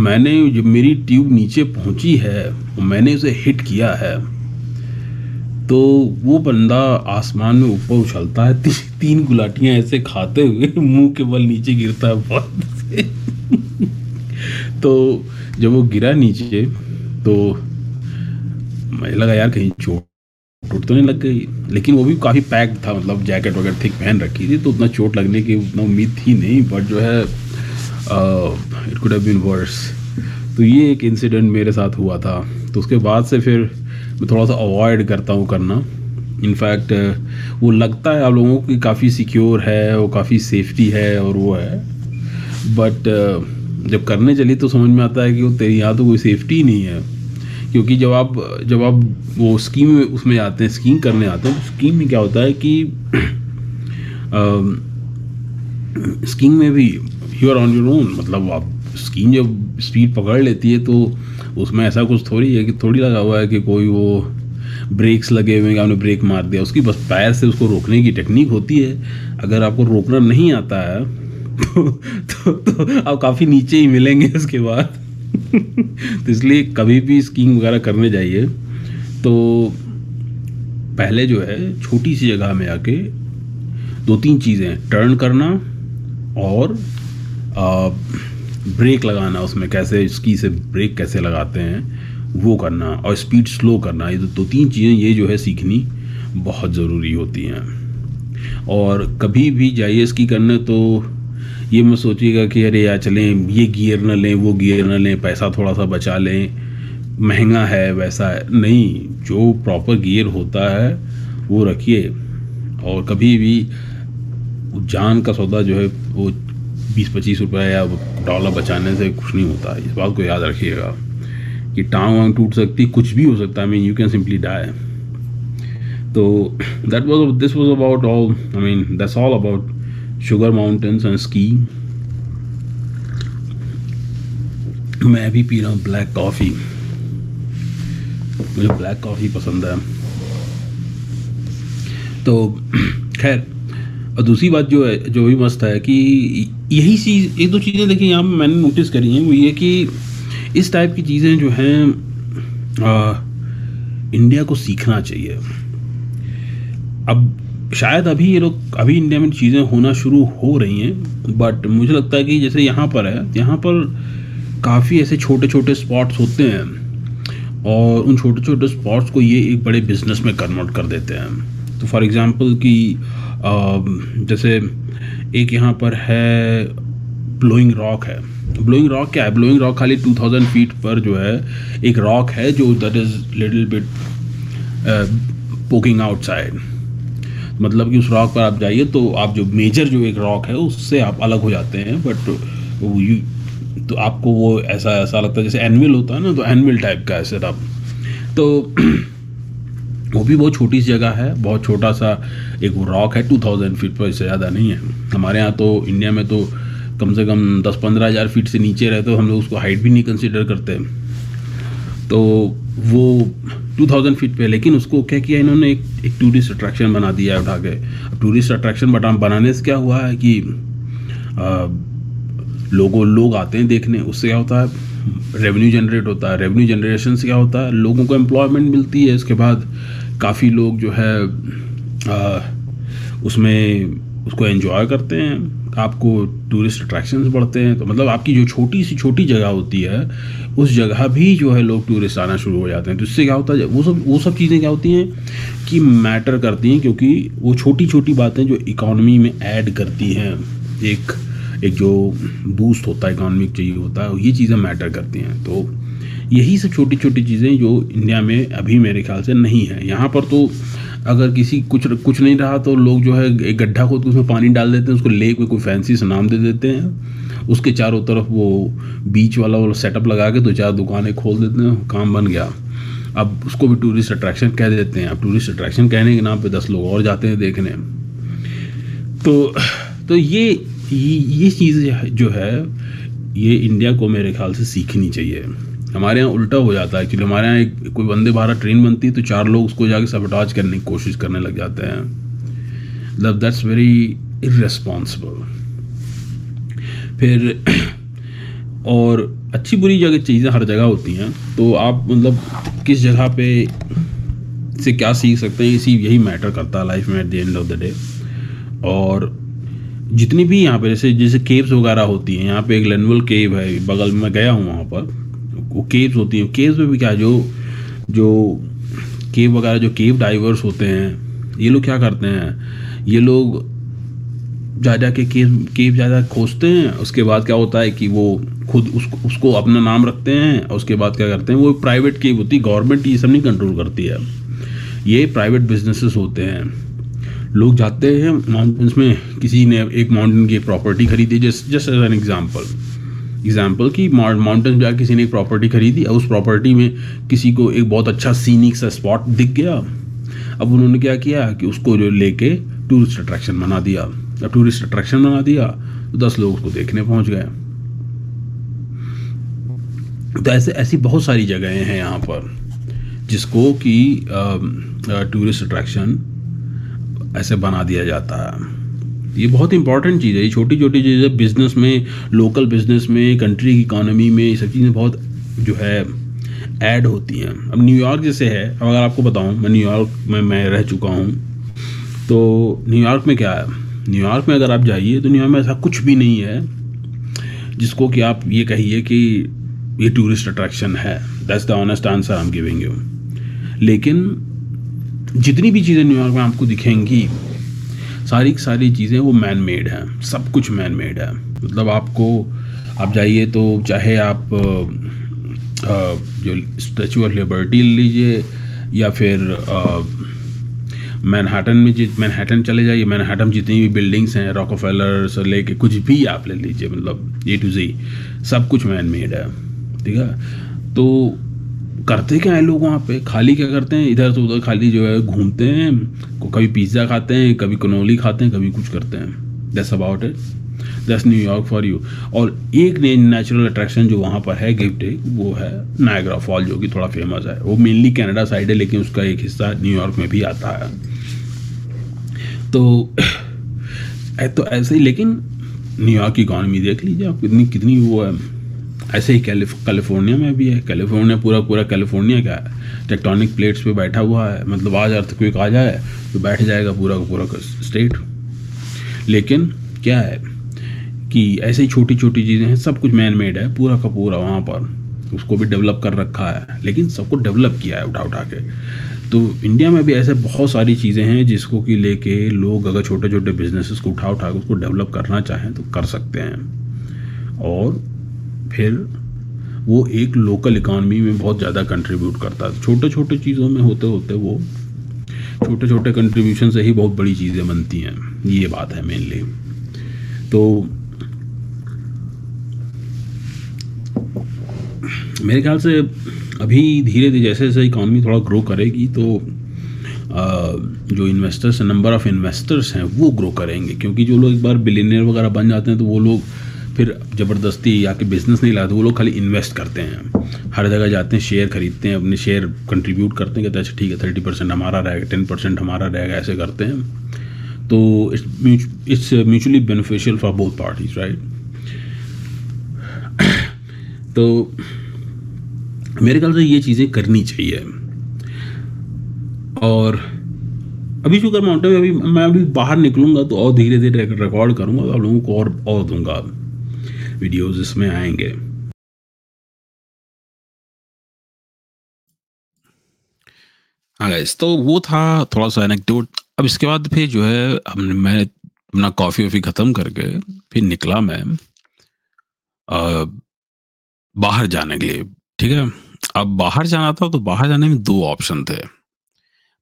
मैंने जब मेरी ट्यूब नीचे पहुँची है मैंने उसे हिट किया है तो वो बंदा आसमान में ऊपर उछलता है। ती, तीन गुलाटियाँ ऐसे खाते हुए मुँह के बल नीचे गिरता है बहुत। तो जब वो गिरा नीचे तो मुझे लगा यार कहीं चोट टूट तो नहीं लग गई। लेकिन वो भी काफ़ी पैक था मतलब जैकेट वगैरह थिक पहन रखी थी तो उतना चोट लगने की उतना उम्मीद थी नहीं बट जो है इट कुड बीन वर्स तो ये एक इंसिडेंट मेरे साथ हुआ था। तो उसके बाद से फिर मैं थोड़ा सा अवॉइड करता हूँ करना। इनफैक्ट वो लगता है आप लोगों को कि काफ़ी सिक्योर है, वो काफ़ी सेफ्टी है और वो है। बट जब करने चली तो समझ में आता है कि वो तेरी, यहाँ तो कोई सेफ्टी नहीं है। क्योंकि जब आप जब आप वो स्कीम में, उसमें आते हैं स्कीम करने आते हैं तो स्कीम में क्या होता है कि (clears throat) स्कीम में भी you are on your own मतलब आप स्कीम जब स्पीड पकड़ लेती है तो उसमें ऐसा कुछ थोड़ी है कि थोड़ी लगा हुआ है कि कोई वो ब्रेक्स लगे हुए हैं आपने ब्रेक मार दिया। उसकी बस पैर से उसको रोकने की टेक्निक होती है। अगर आपको रोकना नहीं आता है तो, तो, तो आप काफ़ी नीचे ही मिलेंगे उसके बाद। तो इसलिए कभी भी स्कीइंग वगैरह करने जाइए। तो पहले जो है छोटी सी जगह में आके दो तीन चीज़ें टर्न करना और आ, ब्रेक लगाना उसमें कैसे स्की से ब्रेक कैसे लगाते हैं वो करना और स्पीड स्लो करना। ये तो दो तीन चीज़ें ये जो है सीखनी बहुत ज़रूरी होती हैं। और कभी भी जाइए इसकी करने तो ये मत सोचिएगा कि अरे यार चलें, ये गियर ना लें, वो गियर न लें, पैसा थोड़ा सा बचा लें, महँगा है वैसा है। नहीं, जो प्रॉपर गियर होता है, वो रखिए। और कभी भी जान का सौदा जो है, वो बीस पच्चीस रुपये या डॉलर बचाने से कुछ नहीं होता। इस बात को याद रखिएगा कि टांग वांग टूट सकती, कुछ भी हो सकता है। Mean you can simply die तो that was this was about all I mean that's all about sugar mountains and ski मैं भी पी रहा हूँ ब्लैक कॉफ़ी मुझे ब्लैक कॉफ़ी पसंद है। तो खैर, और दूसरी बात जो है, जो भी मस्त है कि यही चीज़ एक दो चीज़ें देखिए, यहाँ पर मैंने नोटिस करी हैं, वो ये कि इस टाइप की चीज़ें जो हैं इंडिया को सीखना चाहिए। अब शायद अभी ये लोग, अभी इंडिया में चीज़ें होना शुरू हो रही हैं बट मुझे लगता है कि जैसे यहाँ पर है, यहाँ पर काफ़ी ऐसे छोटे छोटे स्पॉट्स होते हैं, और उन छोटे छोटे स्पॉट्स को ये एक बड़े बिज़नेस में कन्वर्ट कर देते हैं। तो फॉर एग्ज़ाम्पल कि जैसे एक यहाँ पर है ब्लोइंग रॉक है। ब्लोइंग रॉक क्या है? ब्लोइंग रॉक खाली 2000 फीट पर जो है, एक रॉक है जो that is little bit poking outside मतलब कि उस रॉक पर आप जाइए तो आप जो मेजर जो एक रॉक है, उससे आप अलग हो जाते हैं बट यू तो आपको वो ऐसा ऐसा लगता है जैसे एनविल होता है ना तो एनविल टाइप का है सेटअप तो (clears throat) वो भी बहुत छोटी सी जगह है, बहुत छोटा सा एक रॉक है टू थाउज़ेंड फीट पर, इससे ज़्यादा नहीं है। हमारे यहाँ तो इंडिया में तो कम से कम दस पंद्रह हज़ार फीट से नीचे रहते तो हम लोग उसको हाइट भी नहीं कंसिडर करते। तो वो टू थाउज़ेंड फीट पे लेकिन उसको क्या किया इन्होंने? एक एक टूरिस्ट अट्रैक्शन बना दिया है उठा के। अब टूरिस्ट अट्रैक्शन बटा बनाने से क्या हुआ है कि लोगों लोग आते हैं देखने। उससे क्या होता है? रेवेन्यू जनरेट होता है। रेवेन्यू जनरेशन से क्या होता है? लोगों को एम्प्लॉयमेंट मिलती है। इसके बाद काफ़ी लोग जो है आ, उसमें उसको एंजॉय करते हैं। आपको टूरिस्ट अट्रैक्शंस बढ़ते हैं तो मतलब आपकी जो छोटी सी, छोटी जगह होती है, उस जगह भी जो है लोग टूरिस्ट आना शुरू हो जाते हैं। तो इससे क्या होता है, वो सब वो सब चीज़ें क्या होती हैं कि मैटर करती हैं, क्योंकि वो छोटी छोटी बातें जो इकॉनमी में ऐड करती हैं, एक एक जो बूस्ट होता है इकॉनमिक चाहिए होता है, ये चीज़ें मैटर करती हैं। तो यही सब छोटी छोटी चीज़ें जो इंडिया में अभी मेरे ख्याल से नहीं है। यहाँ पर तो अगर किसी, कुछ कुछ नहीं रहा तो लोग जो है एक गड्ढा खोद के उसमें पानी डाल देते हैं, उसको लेक में कोई फैंसी से नाम दे देते हैं। उसके चारों तरफ़ वो बीच वाला वो सेटअप लगा के दो चार दुकानें खोल देते हैं, काम बन गया। अब उसको भी टूरिस्ट अट्रैक्शन कह देते हैं। अब टूरिस्ट अट्रैक्शन कहने के नाम पे दस लोग और जाते हैं देखने। तो तो ये ये चीज़ जो है, ये इंडिया को मेरे ख्याल से सीखनी चाहिए। हमारे यहाँ उल्टा हो जाता है एक्चुअली हमारे यहाँ एक, कोई वंदे भारत ट्रेन बनती है तो चार लोग उसको जाके सबटाज करने की कोशिश करने लग जाते हैं। मतलब दैट्स वेरी इरेस्पॉन्सिबल फिर, और अच्छी बुरी जगह चीज़ें हर जगह होती हैं तो आप मतलब किस जगह पे से क्या सीख सकते हैं इसी यही मैटर करता है लाइफ में at the end of the day और जितनी भी यहाँ पे जैसे जैसे केव्स वगैरह होती हैं, यहाँ पे एक लेनवल केव है, बगल में गया हूँ वहाँ पर। वो केव्स होती हैं। केव्स में भी क्या जो जो केव वगैरह, जो केव डाइवर्स होते हैं, ये लोग क्या करते हैं? ये लोग जा जा के केव केव जा जा खोजते हैं। उसके बाद क्या होता है कि वो खुद उसको उसको अपना नाम रखते हैं और उसके बाद क्या करते हैं, वो प्राइवेट केव होती है। गवर्नमेंट ये सब नहीं कंट्रोल करती है। ये प्राइवेट बिजनेसेस होते हैं। लोग जाते हैं माउंटेन्स में, किसी ने एक माउंटेन की प्रॉपर्टी खरीदी। Just just as an example example कि माउंटेन जाकर किसी ने एक प्रॉपर्टी खरीदी और उस प्रॉपर्टी में किसी को एक बहुत अच्छा सीनिक सा स्पॉट दिख गया। अब उन्होंने क्या किया कि उसको जो लेके टूरिस्ट अट्रैक्शन बना दिया। अब टूरिस्ट अट्रैक्शन बना दिया तो दस लोग उसको देखने पहुँच गए। तो ऐसे, ऐसी बहुत सारी जगहें हैं यहाँ पर, जिसको कि टूरिस्ट अट्रैक्शन ऐसे बना दिया जाता है। ये बहुत इंपॉर्टेंट चीज़ है। ये छोटी छोटी चीज़ें बिज़नेस में लोकल बिज़नेस में कंट्री की इकानमी में, ये सब चीज़ें बहुत जो है ऐड होती हैं। अब न्यूयॉर्क जैसे है, अब अगर आपको बताऊँ, मैं न्यूयॉर्क में, मैं रह चुका हूँ तो न्यूयॉर्क में क्या है? न्यूयॉर्क में अगर आप जाइए तो न्यूयॉर्क में ऐसा कुछ भी नहीं है, जिसको कि आप ये कहिए कि ये टूरिस्ट अट्रैक्शन है। That's the honest answer I am giving you लेकिन, जितनी भी चीज़ें न्यूयॉर्क में आपको दिखेंगी सारी की सारी चीज़ें वो मैन मेड हैं। सब कुछ मैन मेड है। मतलब आपको, आप जाइए तो चाहे आप जो स्टैचू ऑफ़ लिबर्टी लीजिए, या फिर मैनहाटन में जित मैनहाटन चले जाइए। मैनहाटन जितनी भी बिल्डिंग्स हैं रॉकोफेलर से लेके कुछ भी आप ले लीजिए। मतलब ए टू जी सब कुछ मैन मेड है। ठीक है? तो करते क्या है लोग वहाँ पे? खाली क्या करते हैं? इधर से उधर खाली जो है घूमते हैं कभी पिज़्ज़ा खाते हैं, कभी कनोली खाते हैं, कभी कुछ करते हैं। That's about it that's New York for you और एक नेचुरल अट्रैक्शन जो वहाँ पर है गिफ्ट वो है नायग्रा फॉल जो कि थोड़ा फ़ेमस है। वो मेनली कनाडा साइड है, लेकिन उसका एक हिस्सा न्यूयॉर्क में भी आता है। तो (clears throat) तो ऐसे ही, लेकिन न्यूयॉर्क की इकॉनमी देख लीजिए आप, कितनी कितनी वो है। ऐसे ही कैलिफ़ोर्निया में भी है। कैलिफ़ोर्निया पूरा पूरा कैलिफ़ोर्निया क्या है टेक्टोनिक प्लेट्स पे बैठा हुआ है। मतलब आज अर्थक्विक आ जाए तो बैठ जाएगा पूरा का पूरा स्टेट। लेकिन क्या है कि ऐसे ही छोटी छोटी चीज़ें हैं, सब कुछ मैन मेड है, पूरा का पूरा वहाँ पर। उसको भी डेवलप कर रखा है, लेकिन सबको डेवलप किया है उठा उठा के। तो इंडिया में भी ऐसे बहुत सारी चीज़ें हैं जिसको कि लेके लोग अगर छोटे छोटे बिजनेसेस को उठा उठा के उसको डेवलप करना चाहें तो कर सकते हैं। और फिर वो एक लोकल इकानमी में बहुत ज़्यादा कंट्रीब्यूट करता है। छोटे छोटे चीज़ों में होते होते वो छोटे छोटे कंट्रीब्यूशन से ही बहुत बड़ी चीज़ें बनती हैं। ये बात है मेनली तो मेरे ख्याल से अभी धीरे धीरे जैसे जैसे इकॉनमी थोड़ा ग्रो करेगी तो जो इन्वेस्टर्स नंबर ऑफ़ इन्वेस्टर्स हैं, वो ग्रो करेंगे। क्योंकि जो लोग एक बार बिलीनियर वगैरह बन जाते हैं तो वो लोग फिर ज़बरदस्ती या कि बिज़नेस नहीं लाते, वो लोग खाली इन्वेस्ट करते हैं। हर जगह जाते हैं शेयर खरीदते हैं, अपने शेयर कंट्रीब्यूट करते हैं, कहते हैं अच्छा ठीक है थर्टी परसेंट हमारा रहेगा टेन परसेंट हमारा रहेगा, ऐसे करते हैं। तो it's mutually beneficial for both parties right तो मेरे ख्याल से ये चीज़ें करनी चाहिए। और अभी शुगर माउंटेन में अभी मैं अभी बाहर निकलूँगा तो और धीरे धीरे रिकॉर्ड करूँगा आप लोगों को और और दूँगा। वीडियोस इसमें आएँगे। हाँ तो वो था थोड़ा सा एनेक्डोट अब इसके बाद फिर जो है हमने मैं अपना कॉफ़ी वॉफ़ी ख़त्म करके फिर निकला मैं आ, बाहर जाने के लिए ठीक है? अब बाहर जाना था तो बाहर जाने में दो ऑप्शन थे।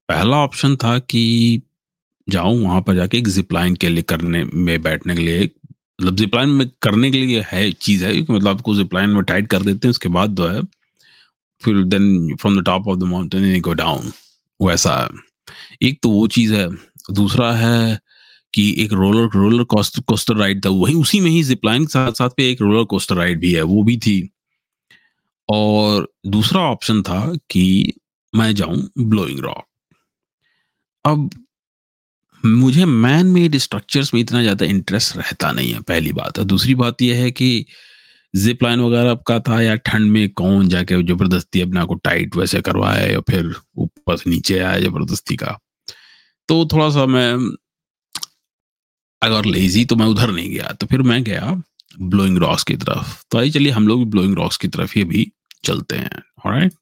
पहला ऑप्शन था कि जाऊँ वहाँ पर जाके एक जिपलाइन के लिए करने में बैठने के लिए मतलब जिपलाइन में करने के लिए है चीज़ है मतलब आपको जिपलाइन में टाइट कर देते हैं, उसके बाद जो है, फिर then from the top of the mountain go down वैसा है। एक तो वो चीज़ है, दूसरा है कि एक रोलर रोलर कोस्टर राइड था, वही उसी में ही जिपलाइन के साथ साथ पे एक रोलर कोस्टर राइड भी है, वो भी थी। और दूसरा ऑप्शन था कि मैं जाऊँ ब्लोइंग रॉक अब मुझे मैन मेड स्ट्रक्चर्स में इतना ज़्यादा इंटरेस्ट रहता नहीं है, पहली बात। है दूसरी बात यह है कि जिप लाइन वगैरह का था या ठंड में कौन जाके ज़बरदस्ती अपने को टाइट वैसे करवाए या फिर ऊपर से नीचे आया ज़बरदस्ती का। तो थोड़ा सा मैं, अगर लेजी तो मैं उधर नहीं गया तो फिर मैं गया ब्लोइंग रॉक्स की तरफ़। तो आई चलिए हम लोग भी ब्लोइंग रॉक्स की तरफ़ ही अभी चलते हैं राइट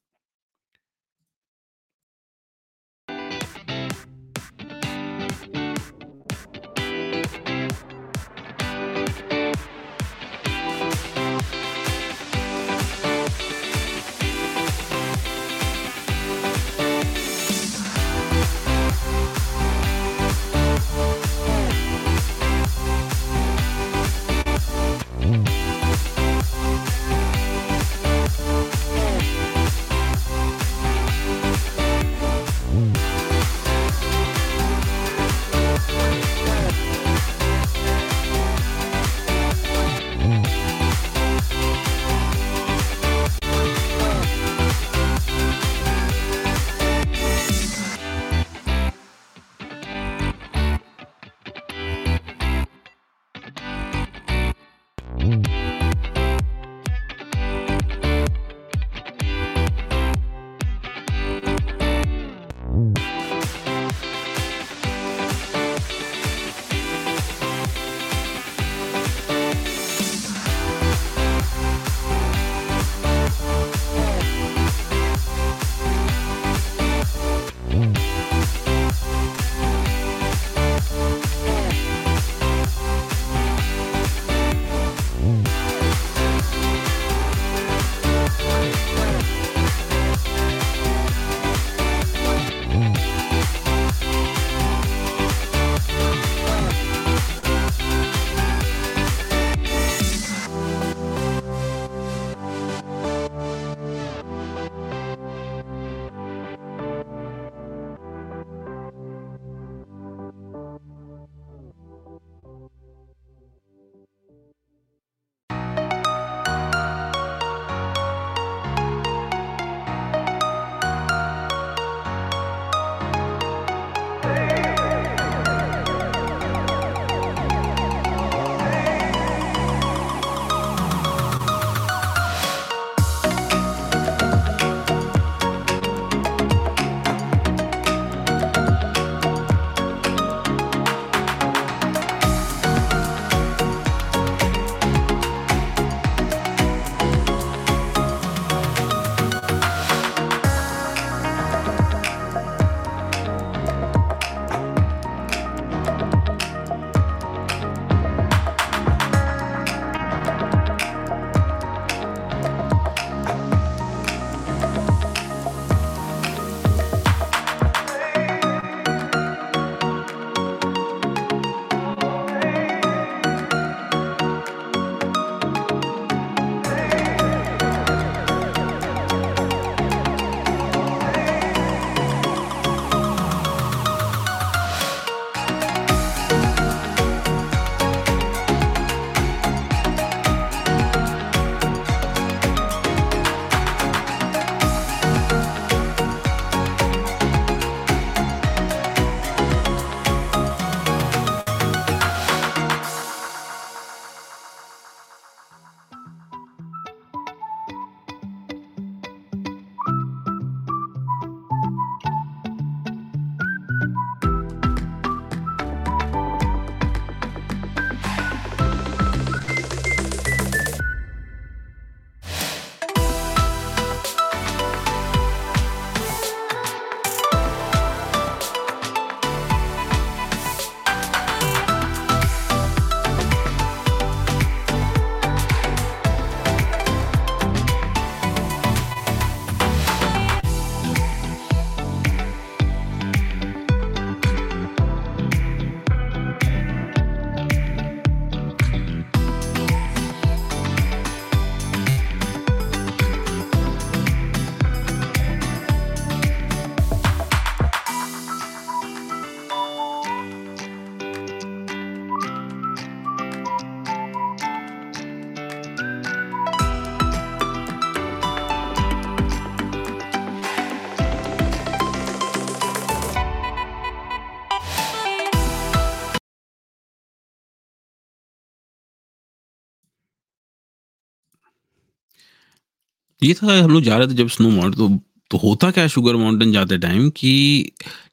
ये था हम लोग जा रहे थे जब स्नो माउंटेन तो तो होता क्या है शुगर माउंटेन जाते टाइम कि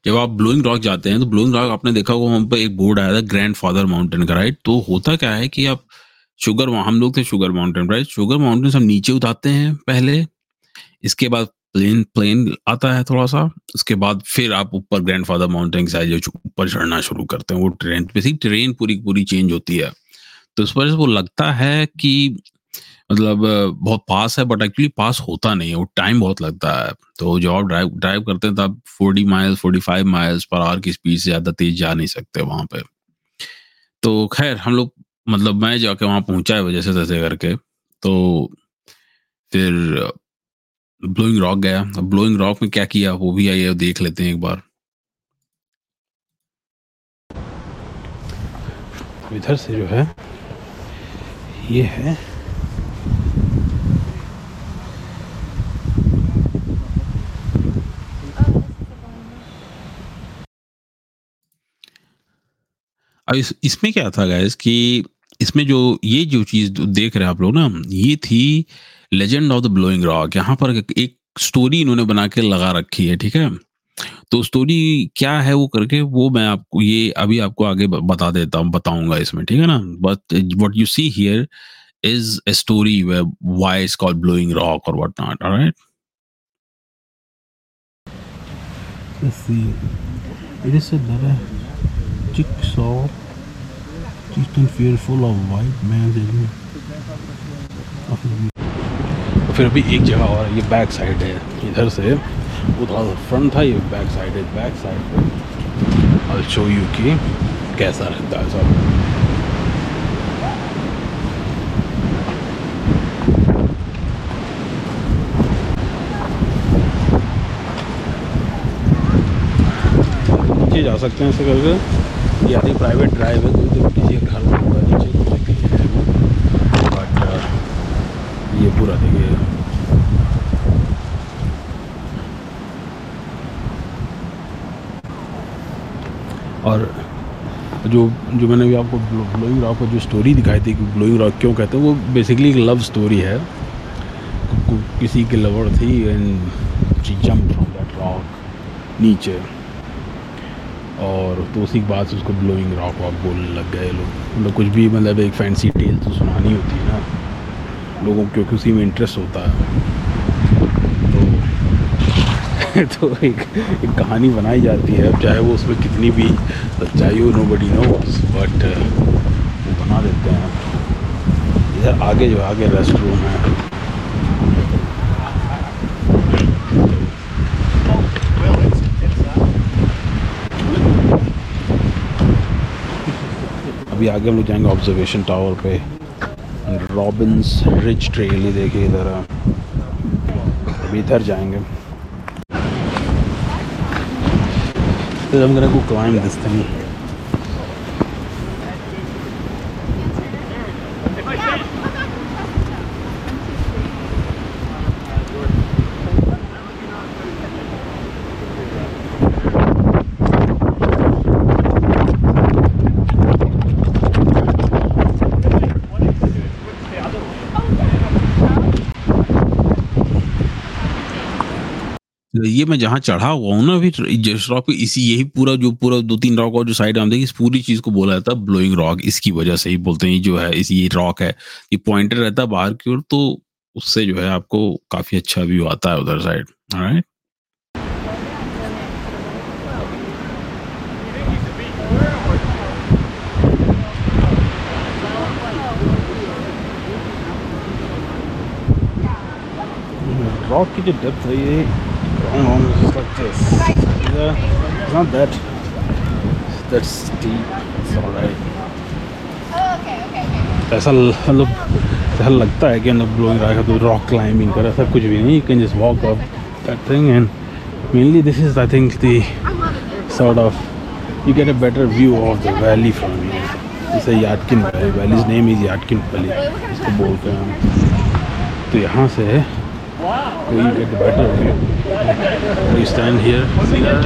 जब आप ब्लोइंग रॉक जाते हैं तो ब्लोइंग रॉक आपने देखा होगा वहाँ पर एक बोर्ड आया था ग्रैंड फादर माउंटेन का राइट तो होता क्या है कि आप शुगर हम लोग थे sugar mountain right sugar mountain हम नीचे उतारते हैं पहले, इसके बाद प्लेन प्लेन आता है थोड़ा सा उसके बाद फिर आप ऊपर ग्रैंड फादर माउंटेन के साइड ऊपर चढ़ना शुरू करते हैं, वो ट्रेन बेसिक ट्रेन पूरी पूरी चेंज होती है। तो इस वजह से वो लगता है कि मतलब बहुत पास है बट एक्चुअली पास होता नहीं है, वो टाइम बहुत लगता है। तो जब आप ड्राइव ड्राइव करते हैं, तब forty miles forty five miles per hour की स्पीड से ज़्यादा तेज जा नहीं सकते वहाँ पे। तो खैर, हम लोग मतलब मैं जाके वहाँ पहुँचा है वजह से तैसे करके। तो फिर ब्लोइंग रॉक गया। अब ब्लोइंग रॉक में क्या किया, वो भी आइए, देख लेते हैं एक बार। इधर से जो है, ये है। अब इस, इसमें क्या था गैस कि इसमें जो, ये जो चीज़ देख रहे हैं आप लोग ना, ये थी legend of the blowing rock यहाँ पर एक स्टोरी इन्होंने बना के लगा रखी है, ठीक है? तो स्टोरी क्या है वो करके, वो मैं आपको, ये अभी आपको आगे बता देता हूँ, बताऊँगा इसमें, ठीक है ना? But what you see here is a story why is called blowing rock और what not right Let's see. It is a jigsaw chicken fear full of white man तो फिर अभी एक जगह और ये बैक साइड है। इधर से, उधर फ्रंट था ये बैक साइड है back side I show you कि कैसा रहता है सब। जा सकते हैं ऐसे करके। ये आती प्राइवेट ड्राइव है कोई तो किसी घर में होगा नीचे बट uh, ये पूरा देखिए और जो जो मैंने भी आपको ब्लोइंग रॉक को जो स्टोरी दिखाई थी कि ब्लोइंग रॉक क्यों कहते हैं वो बेसिकली एक लव स्टोरी है। किसी की लवर थी and she jump from that rock नीचे। और तो उसी बाद से उसको ब्लोइंग रॉक वॉक बोलने लग गए लोग। मतलब कुछ भी मतलब एक फैंसी टेल तो सुनानी होती है ना। लोगों को क्योंकि उसी में इंटरेस्ट होता है। तो (laughs) तो एक एक कहानी बनाई जाती है। अब चाहे वो उसमें कितनी भी सच्चाई हो नो बडी नो बट वो बना देते हैं। इधर आगे जो आगे रेस्ट रूम है। अभी आगे हम लोग जाएँगे ऑब्जर्वेशन टावर पे। रॉबिन्स रिच ट्रेल ही देखिए इधर। अभी इधर जाएँगे। फिर हम करें को क्लाइम दिस थिंग ये मैं जहाँ चढ़ा हुआ हूँ ना अभी रॉक पे इसी यही पूरा जो, पूरा दो तीन रॉक और जो साइड हम देखिए इस पूरी चीज़ को बोला जाता है ब्लोइंग रॉक इसकी वजह से ही बोलते हैं जो है, इस ये रॉक है, ये पॉइंटर रहता है बाहर की ओर तो उससे जो है आपको काफ़ी अच्छा व्यू आता है उधर साइड राइट रॉक की जो डेप्थ है, ये and on is just like this. Yeah, it's not that that steep. It's alright. Oh, ऐसा मतलब ऐसा लगता है कि मतलब लोग रहा तो रॉक क्लाइंबिंग कर ऐसा कुछ भी नहीं you can just walk up that thing and mainly this is I think the sort of you get a better view of the valley from you जैसे Yadkin valley valley's name is Yadkin valley इसको बोलते हैं तो यहाँ से you get better view We stand here, see that?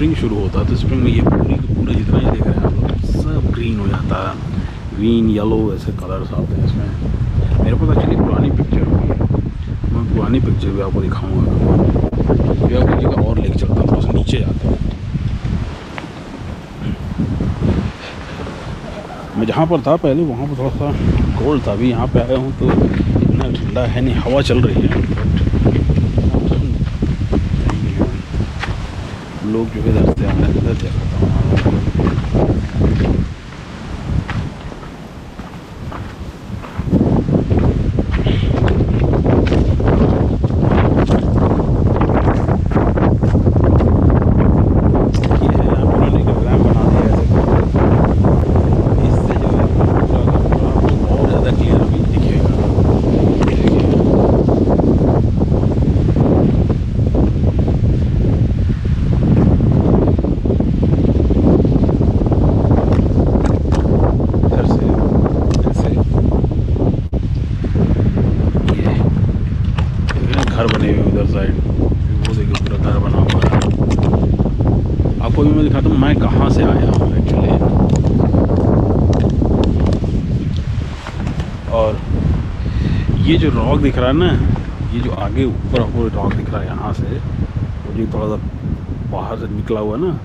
Spring शुरू होता है तो स्प्रिंग में ये पूरी पूरा जितना ही देख रहे हैं आप लोग, सब ग्रीन हो जाता है। ग्रीन येलो ऐसे कलर्स आते हैं इसमें। मेरे पास एक्चुअली पुरानी पिक्चर हुई है। मैं पुरानी पिक्चर भी आपको दिखाऊँगा। या कोई जगह और लेके चलता हूँ थोड़ा सा नीचे जाता हूँ। मैं जहाँ पर था पहले, वहाँ पर थोड़ा सा कोल्ड था। अभी यहाँ पे आया हूँ तो इतना ठंडा है नहीं, हवा चल रही है। लोग जो है आ रहे हैं इधर जाता हूँ ये है यहाँ पर उन्होंने एक रैम्प बना दिया है ऐसे इससे जो है पूरा का पूरा आपको और ज़्यादा क्लियर अभी दिखेगा देखिए इधर से ऐसे ये ये ना घर बने हुए हैं उधर साइड वो देखिए पूरा घर बना हुआ है आपको भी मैं दिखाता हूँ मैं कहाँ से आया हूँ एक्चुअली और ये रॉक दिख रहा है ना ये जो आगे ऊपर आपको रॉक दिख रहा है यहाँ से वो जो थोड़ा सा बाहर से निकला हुआ ना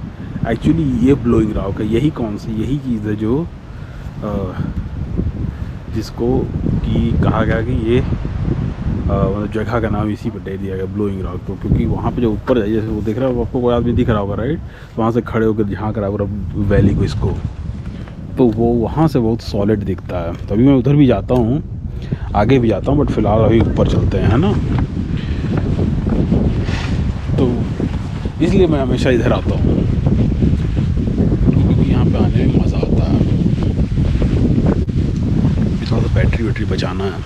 एक्चुअली ये ब्लोइंग रॉक है यही कौन सी यही चीज़ है जो अ, जिसको कि कहा गया कि ये मतलब जगह का नाम इसी पर दे दिया गया ब्लोइंग रॉक तो क्योंकि वहाँ पे जो ऊपर है जैसे वो दिख रहा है आपको कोई आदमी दिख रहा होगा राइट तो वहाँ से खड़े होकर झाँक रहा होगा वैली को इसको। तो वो वहाँ से बहुत सॉलिड दिखता है। तभी मैं उधर भी जाता हूँ आगे भी जाता हूँ बट फ़िलहाल अभी ऊपर चलते हैं, है ना? तो इसलिए मैं हमेशा इधर आता हूँ। क्योंकि यहाँ पे आने में मज़ा आता है। थोड़ा सा बैटरी वैटरी बचाना है।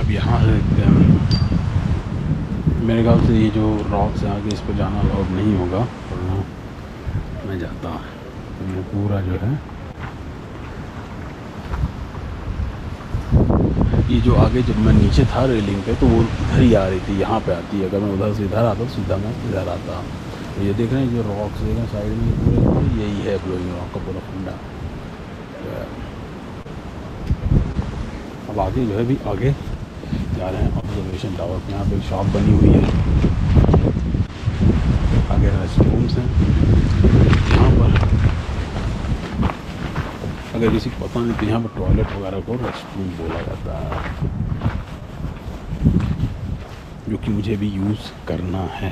अब यहाँ से मेरे ख्याल से ये जो रॉक से आगे इस पर जाना अलाउड नहीं होगा, वरना मैं जाता। तो ये पूरा जो है, ये जो आगे जब मैं नीचे था रेलिंग पे तो वो इधर ही आ रही थी, यहाँ पे आती है। अगर मैं उधर से इधर आता तो सीधा मैं इधर आता। तो ये देख रहे हैं, जो रॉक्स देख रहे हैं, साइड में पूरे पूरे यही है ब्लोइंग रॉक का पूरा फंडा। अब आगे जो है, भी आगे जा रहे हैं ऑब्जर्वेशन टावर पे यहाँ पे एक शॉप बनी हुई है। आगे रेस्ट रूम्स हैं। यहाँ पर अगर को पता नहीं तो यहाँ पर टॉयलेट वगैरह को रेस्ट रूम बोला जाता है, जो कि मुझे भी यूज़ करना है।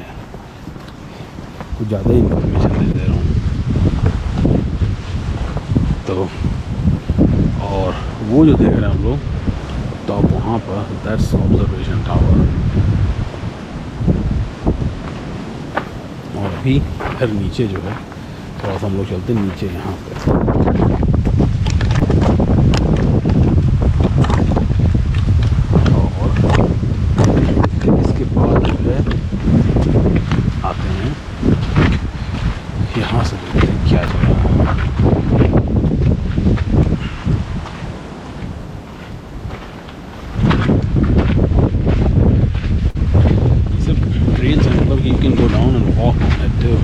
कुछ ज़्यादा इन्फॉर्मेशन दे दे रहा हूँ। तो और वो जो देख रहे हैं हम लोग तो आप वहाँ पर दैट्स ऑब्जर्वेशन टावर और भी फिर नीचे जो है, थोड़ा सा हम लोग चलते नीचे यहाँ पे और इसके बाद जो है आते हैं यहाँ से देखते हैं क्या चल रहा है ये सब trails हैं मतलब you can go down and walk on it too.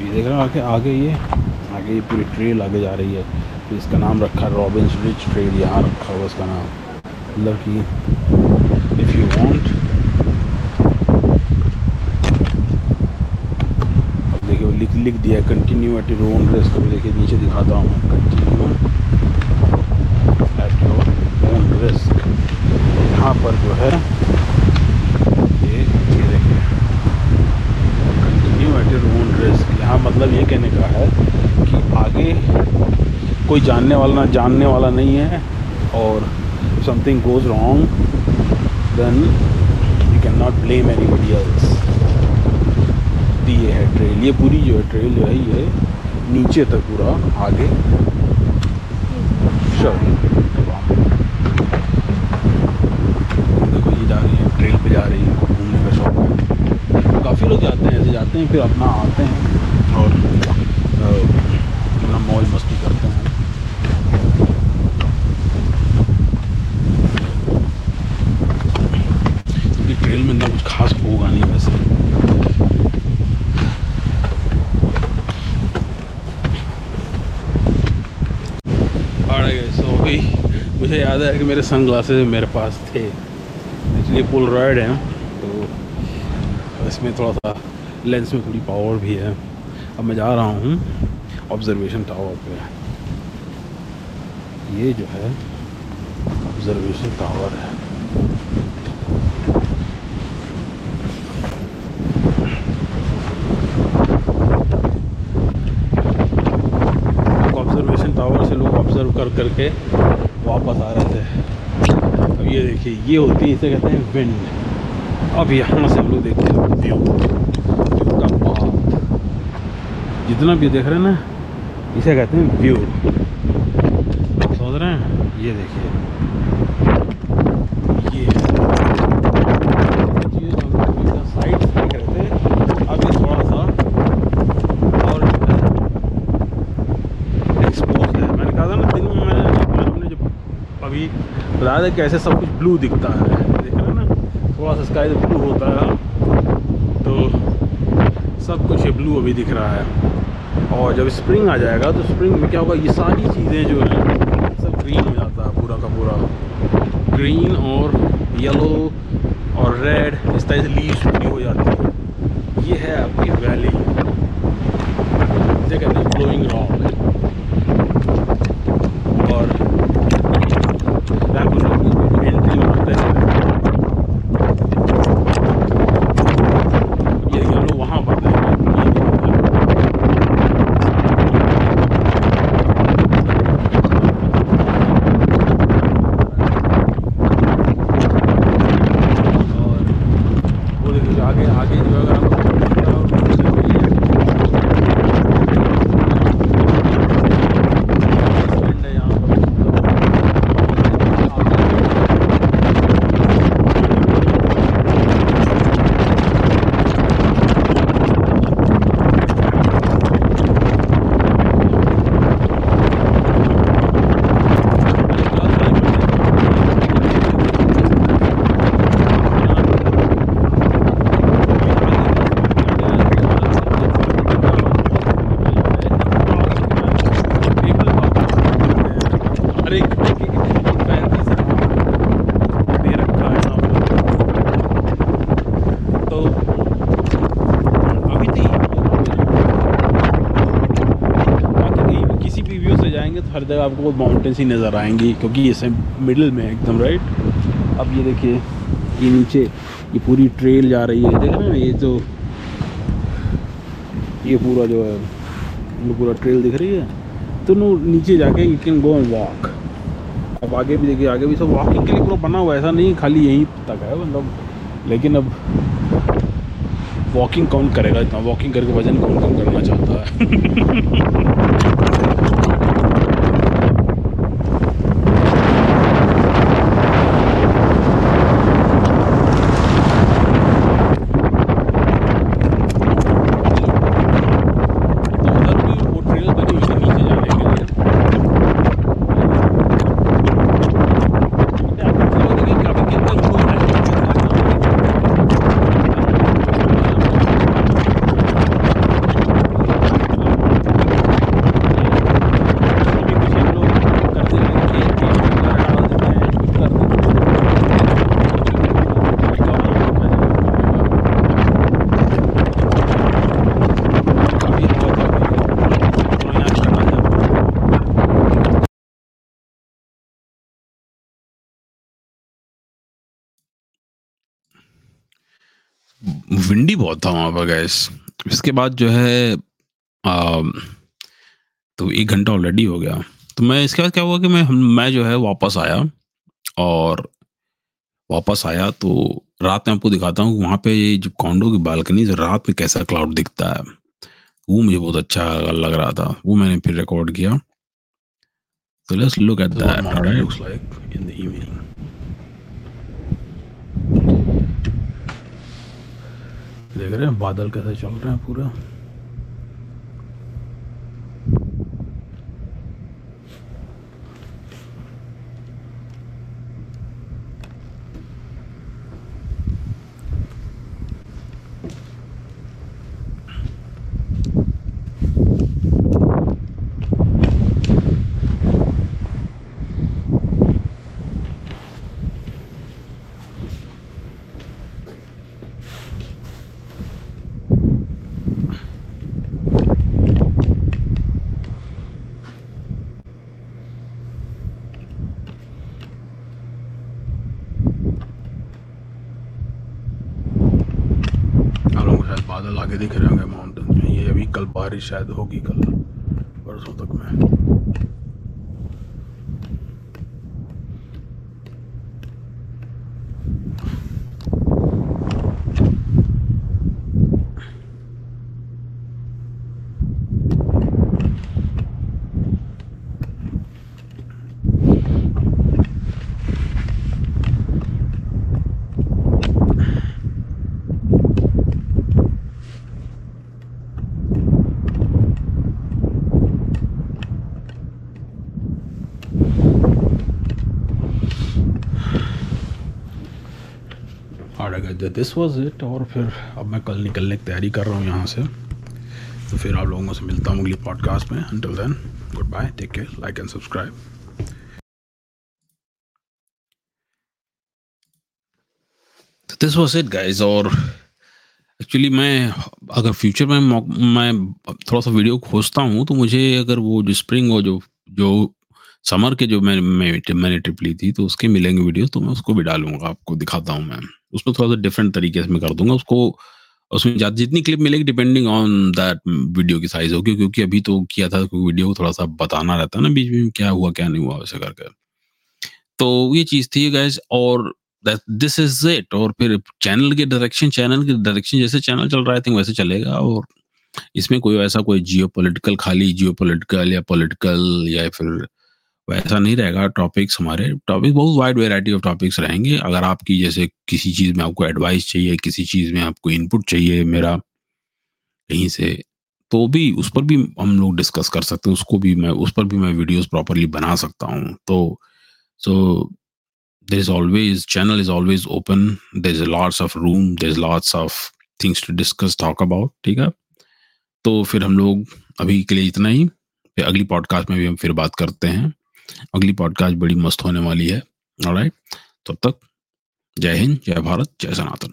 ये देख रहे हो आगे ये आगे ये पूरी ट्रेल आगे जा रही है। तो इसका नाम रखा है रॉबिन्स रिच ट्रेल यहाँ रखा हुआ इसका नाम। मतलब कि इफ़ यू वांट अब देखिए, लिख लिख दिया continue at your own risk अभी देखिए, नीचे दिखाता हूँ। Continue at your own risk यहाँ पर जो है ये ये देखिए continue at your own risk यहाँ मतलब ये कहने का है कि आगे कोई जानने वाला जानने वाला नहीं है और something goes wrong then you can not blame anybody else ये है ट्रेल ये पूरी जो है ट्रेल जो है, ये नीचे तक पूरा आगे। देखो ये जा रही है ट्रेल पे जा रही है, घूमने काफ़ी लोग जाते हैं, ऐसे जाते हैं, फिर अपना आते हैं। और अपना मौज मस्ती करते हैं। क्योंकि ट्रेल में इतना कुछ खास होगा नहीं वैसे। मुझे याद है कि मेरे सन मेरे पास थे। एक्चुअली पुल रॉयड है। इसमें थोड़ा सा लेंस में थोड़ी पावर भी है। अब मैं जा रहा हूँ ऑब्जर्वेशन टावर पे। ये जो है ऑब्जर्वेशन टावर है। ऑब्जर्वेशन टावर से लोग ऑब्ज़र्व कर करके वापस आ रहे थे। अब ये देखिए, ये होती है, इसे कहते हैं विंड अब यहाँ से हम लोग देखते हैं। व्यू व्यू का जितना भी देख रहे हैं ना इसे कहते हैं व्यू। समझ रहे हैं? ये देखिए। ये। साइड देख रहे थे अभी थोड़ा सा और एक्सपोज है। मैंने कहा था ना दिन में मैंने हमने जो अभी बताया था कैसे सब कुछ ब्लू दिखता है। थोड़ा सा स्काई ब्लू होता है। तो सब कुछ ये ब्लू अभी दिख रहा है। और जब स्प्रिंग आ जाएगा तो स्प्रिंग में क्या होगा? ये सारी चीज़ें जो हैं, सब ग्रीन हो जाता है पूरा का पूरा। ग्रीन और येलो और रेड इस तरह से लीव्स पूरी हो जाती है। ये है आपकी वैली कहते हैं फ्लोइंग रॉक और रायपुर लोग एंट्री होता है ये हम लोग वहाँ पर थे और वो देखिए आगे आगे जो है अगर अरे फैंसी सा दे रखा है यहाँ पे। तो अभी तो ये- बाकी कहीं भी किसी भी व्यू से जाएँगे तो आपको माउंटेन्स ही नज़र आएँगी, क्योंकि ये सब मिडिल में एकदम राइट अब ये देखिए, ये नीचे, ये पूरी ट्रेल जा रही है। देख रहे हैं ये जो, ये पूरा जो है पूरा ट्रेल दिख रही है। तो नो, नीचे जाके you can go and walk अब आगे भी देखिए, आगे भी सब वॉकिंग के लिए पूरा बना हुआ है, ऐसा नहीं खाली यहीं तक है मतलब। लेकिन अब वॉकिंग कौन करेगा इतना? वॉकिंग करके वज़न कौन कम करना चाहता है तो उधर भी वो ट्रेल बनी हुई है नीचे जाने के लिए विंडी बहुत था वहाँ पर गैस इसके बाद जो है आ, तो एक घंटा ऑलरेडी हो गया। तो मैं इसके बाद क्या हुआ कि मैं हम मैं जो है वापस आया और वापस आया तो रात में आपको दिखाता हूँ वहाँ पे जो कॉन्डो की बालकनी जो रात में कैसा क्लाउड दिखता है। वो मुझे बहुत अच्छा लग रहा था। वो मैंने फिर रिकॉर्ड किया। तो let's look at that looks like in the देख रहे हैं बादल कैसे चल रहे हैं पूरा। बारिश शायद होगी कल परसों तक में। दिस वॉज़ इट और फिर अब मैं कल निकलने की तैयारी कर रहा हूँ यहाँ से। तो फिर आप लोगों से मिलता हूँ अगली पॉडकास्ट में। Until then goodbye take care like and subscribe this was it guys और एक्चुअली मैं, अगर फ्यूचर में मैं थोड़ा सा वीडियो खोजता हूँ तो मुझे अगर वो जो स्प्रिंग और जो जो समर के जो मैं मैंने ट्रिप ली थी तो उसके मिलेंगे वीडियो तो मैं उसको भी डालूँगा, आपको दिखाता हूँ मैं। उसमें थोड़ा सा डिफरेंट तरीके से मैं कर दूँगा। उसको, उसमें जितनी क्लिप मिलेगी डिपेंडिंग ऑन दैट वीडियो की साइज़ होगी, क्योंकि अभी तो किया था, क्योंकि वीडियो को थोड़ा सा बताना रहता है ना बीच में, क्या हुआ, क्या नहीं हुआ, वैसे करके। तो ये चीज़ थी गैस और दिस इज़ इट और फिर चैनल के डायरेक्शन चैनल के डायरेक्शन जैसे चैनल चल रहा है थिंक वैसे चलेगा, और इसमें कोई ऐसा कोई जियो खाली जियो या पोलिटिकल या फिर वैसा नहीं रहेगा टॉपिक्स हमारे टॉपिक बहुत वाइड वेराइटी ऑफ़ टॉपिक्स रहेंगे। अगर आपकी जैसे किसी चीज़ में आपको एडवाइस चाहिए, किसी चीज़ में आपको इनपुट चाहिए मेरा कहीं से तो भी उस पर भी हम लोग डिस्कस कर सकते हैं। उसको भी मैं, उस पर भी मैं वीडियोस प्रॉपरली बना सकता हूँ। तो so there is always channel is always open there is lots of room there is lots of things to discuss talk about ठीक है? तो फिर हम लोग अभी के लिए इतना ही। फिर अगली पॉडकास्ट में भी हम फिर बात करते हैं। अगली पॉडकास्ट बड़ी मस्त होने वाली है। राइट तब तक जय हिंद, जय भारत, जय सनातन।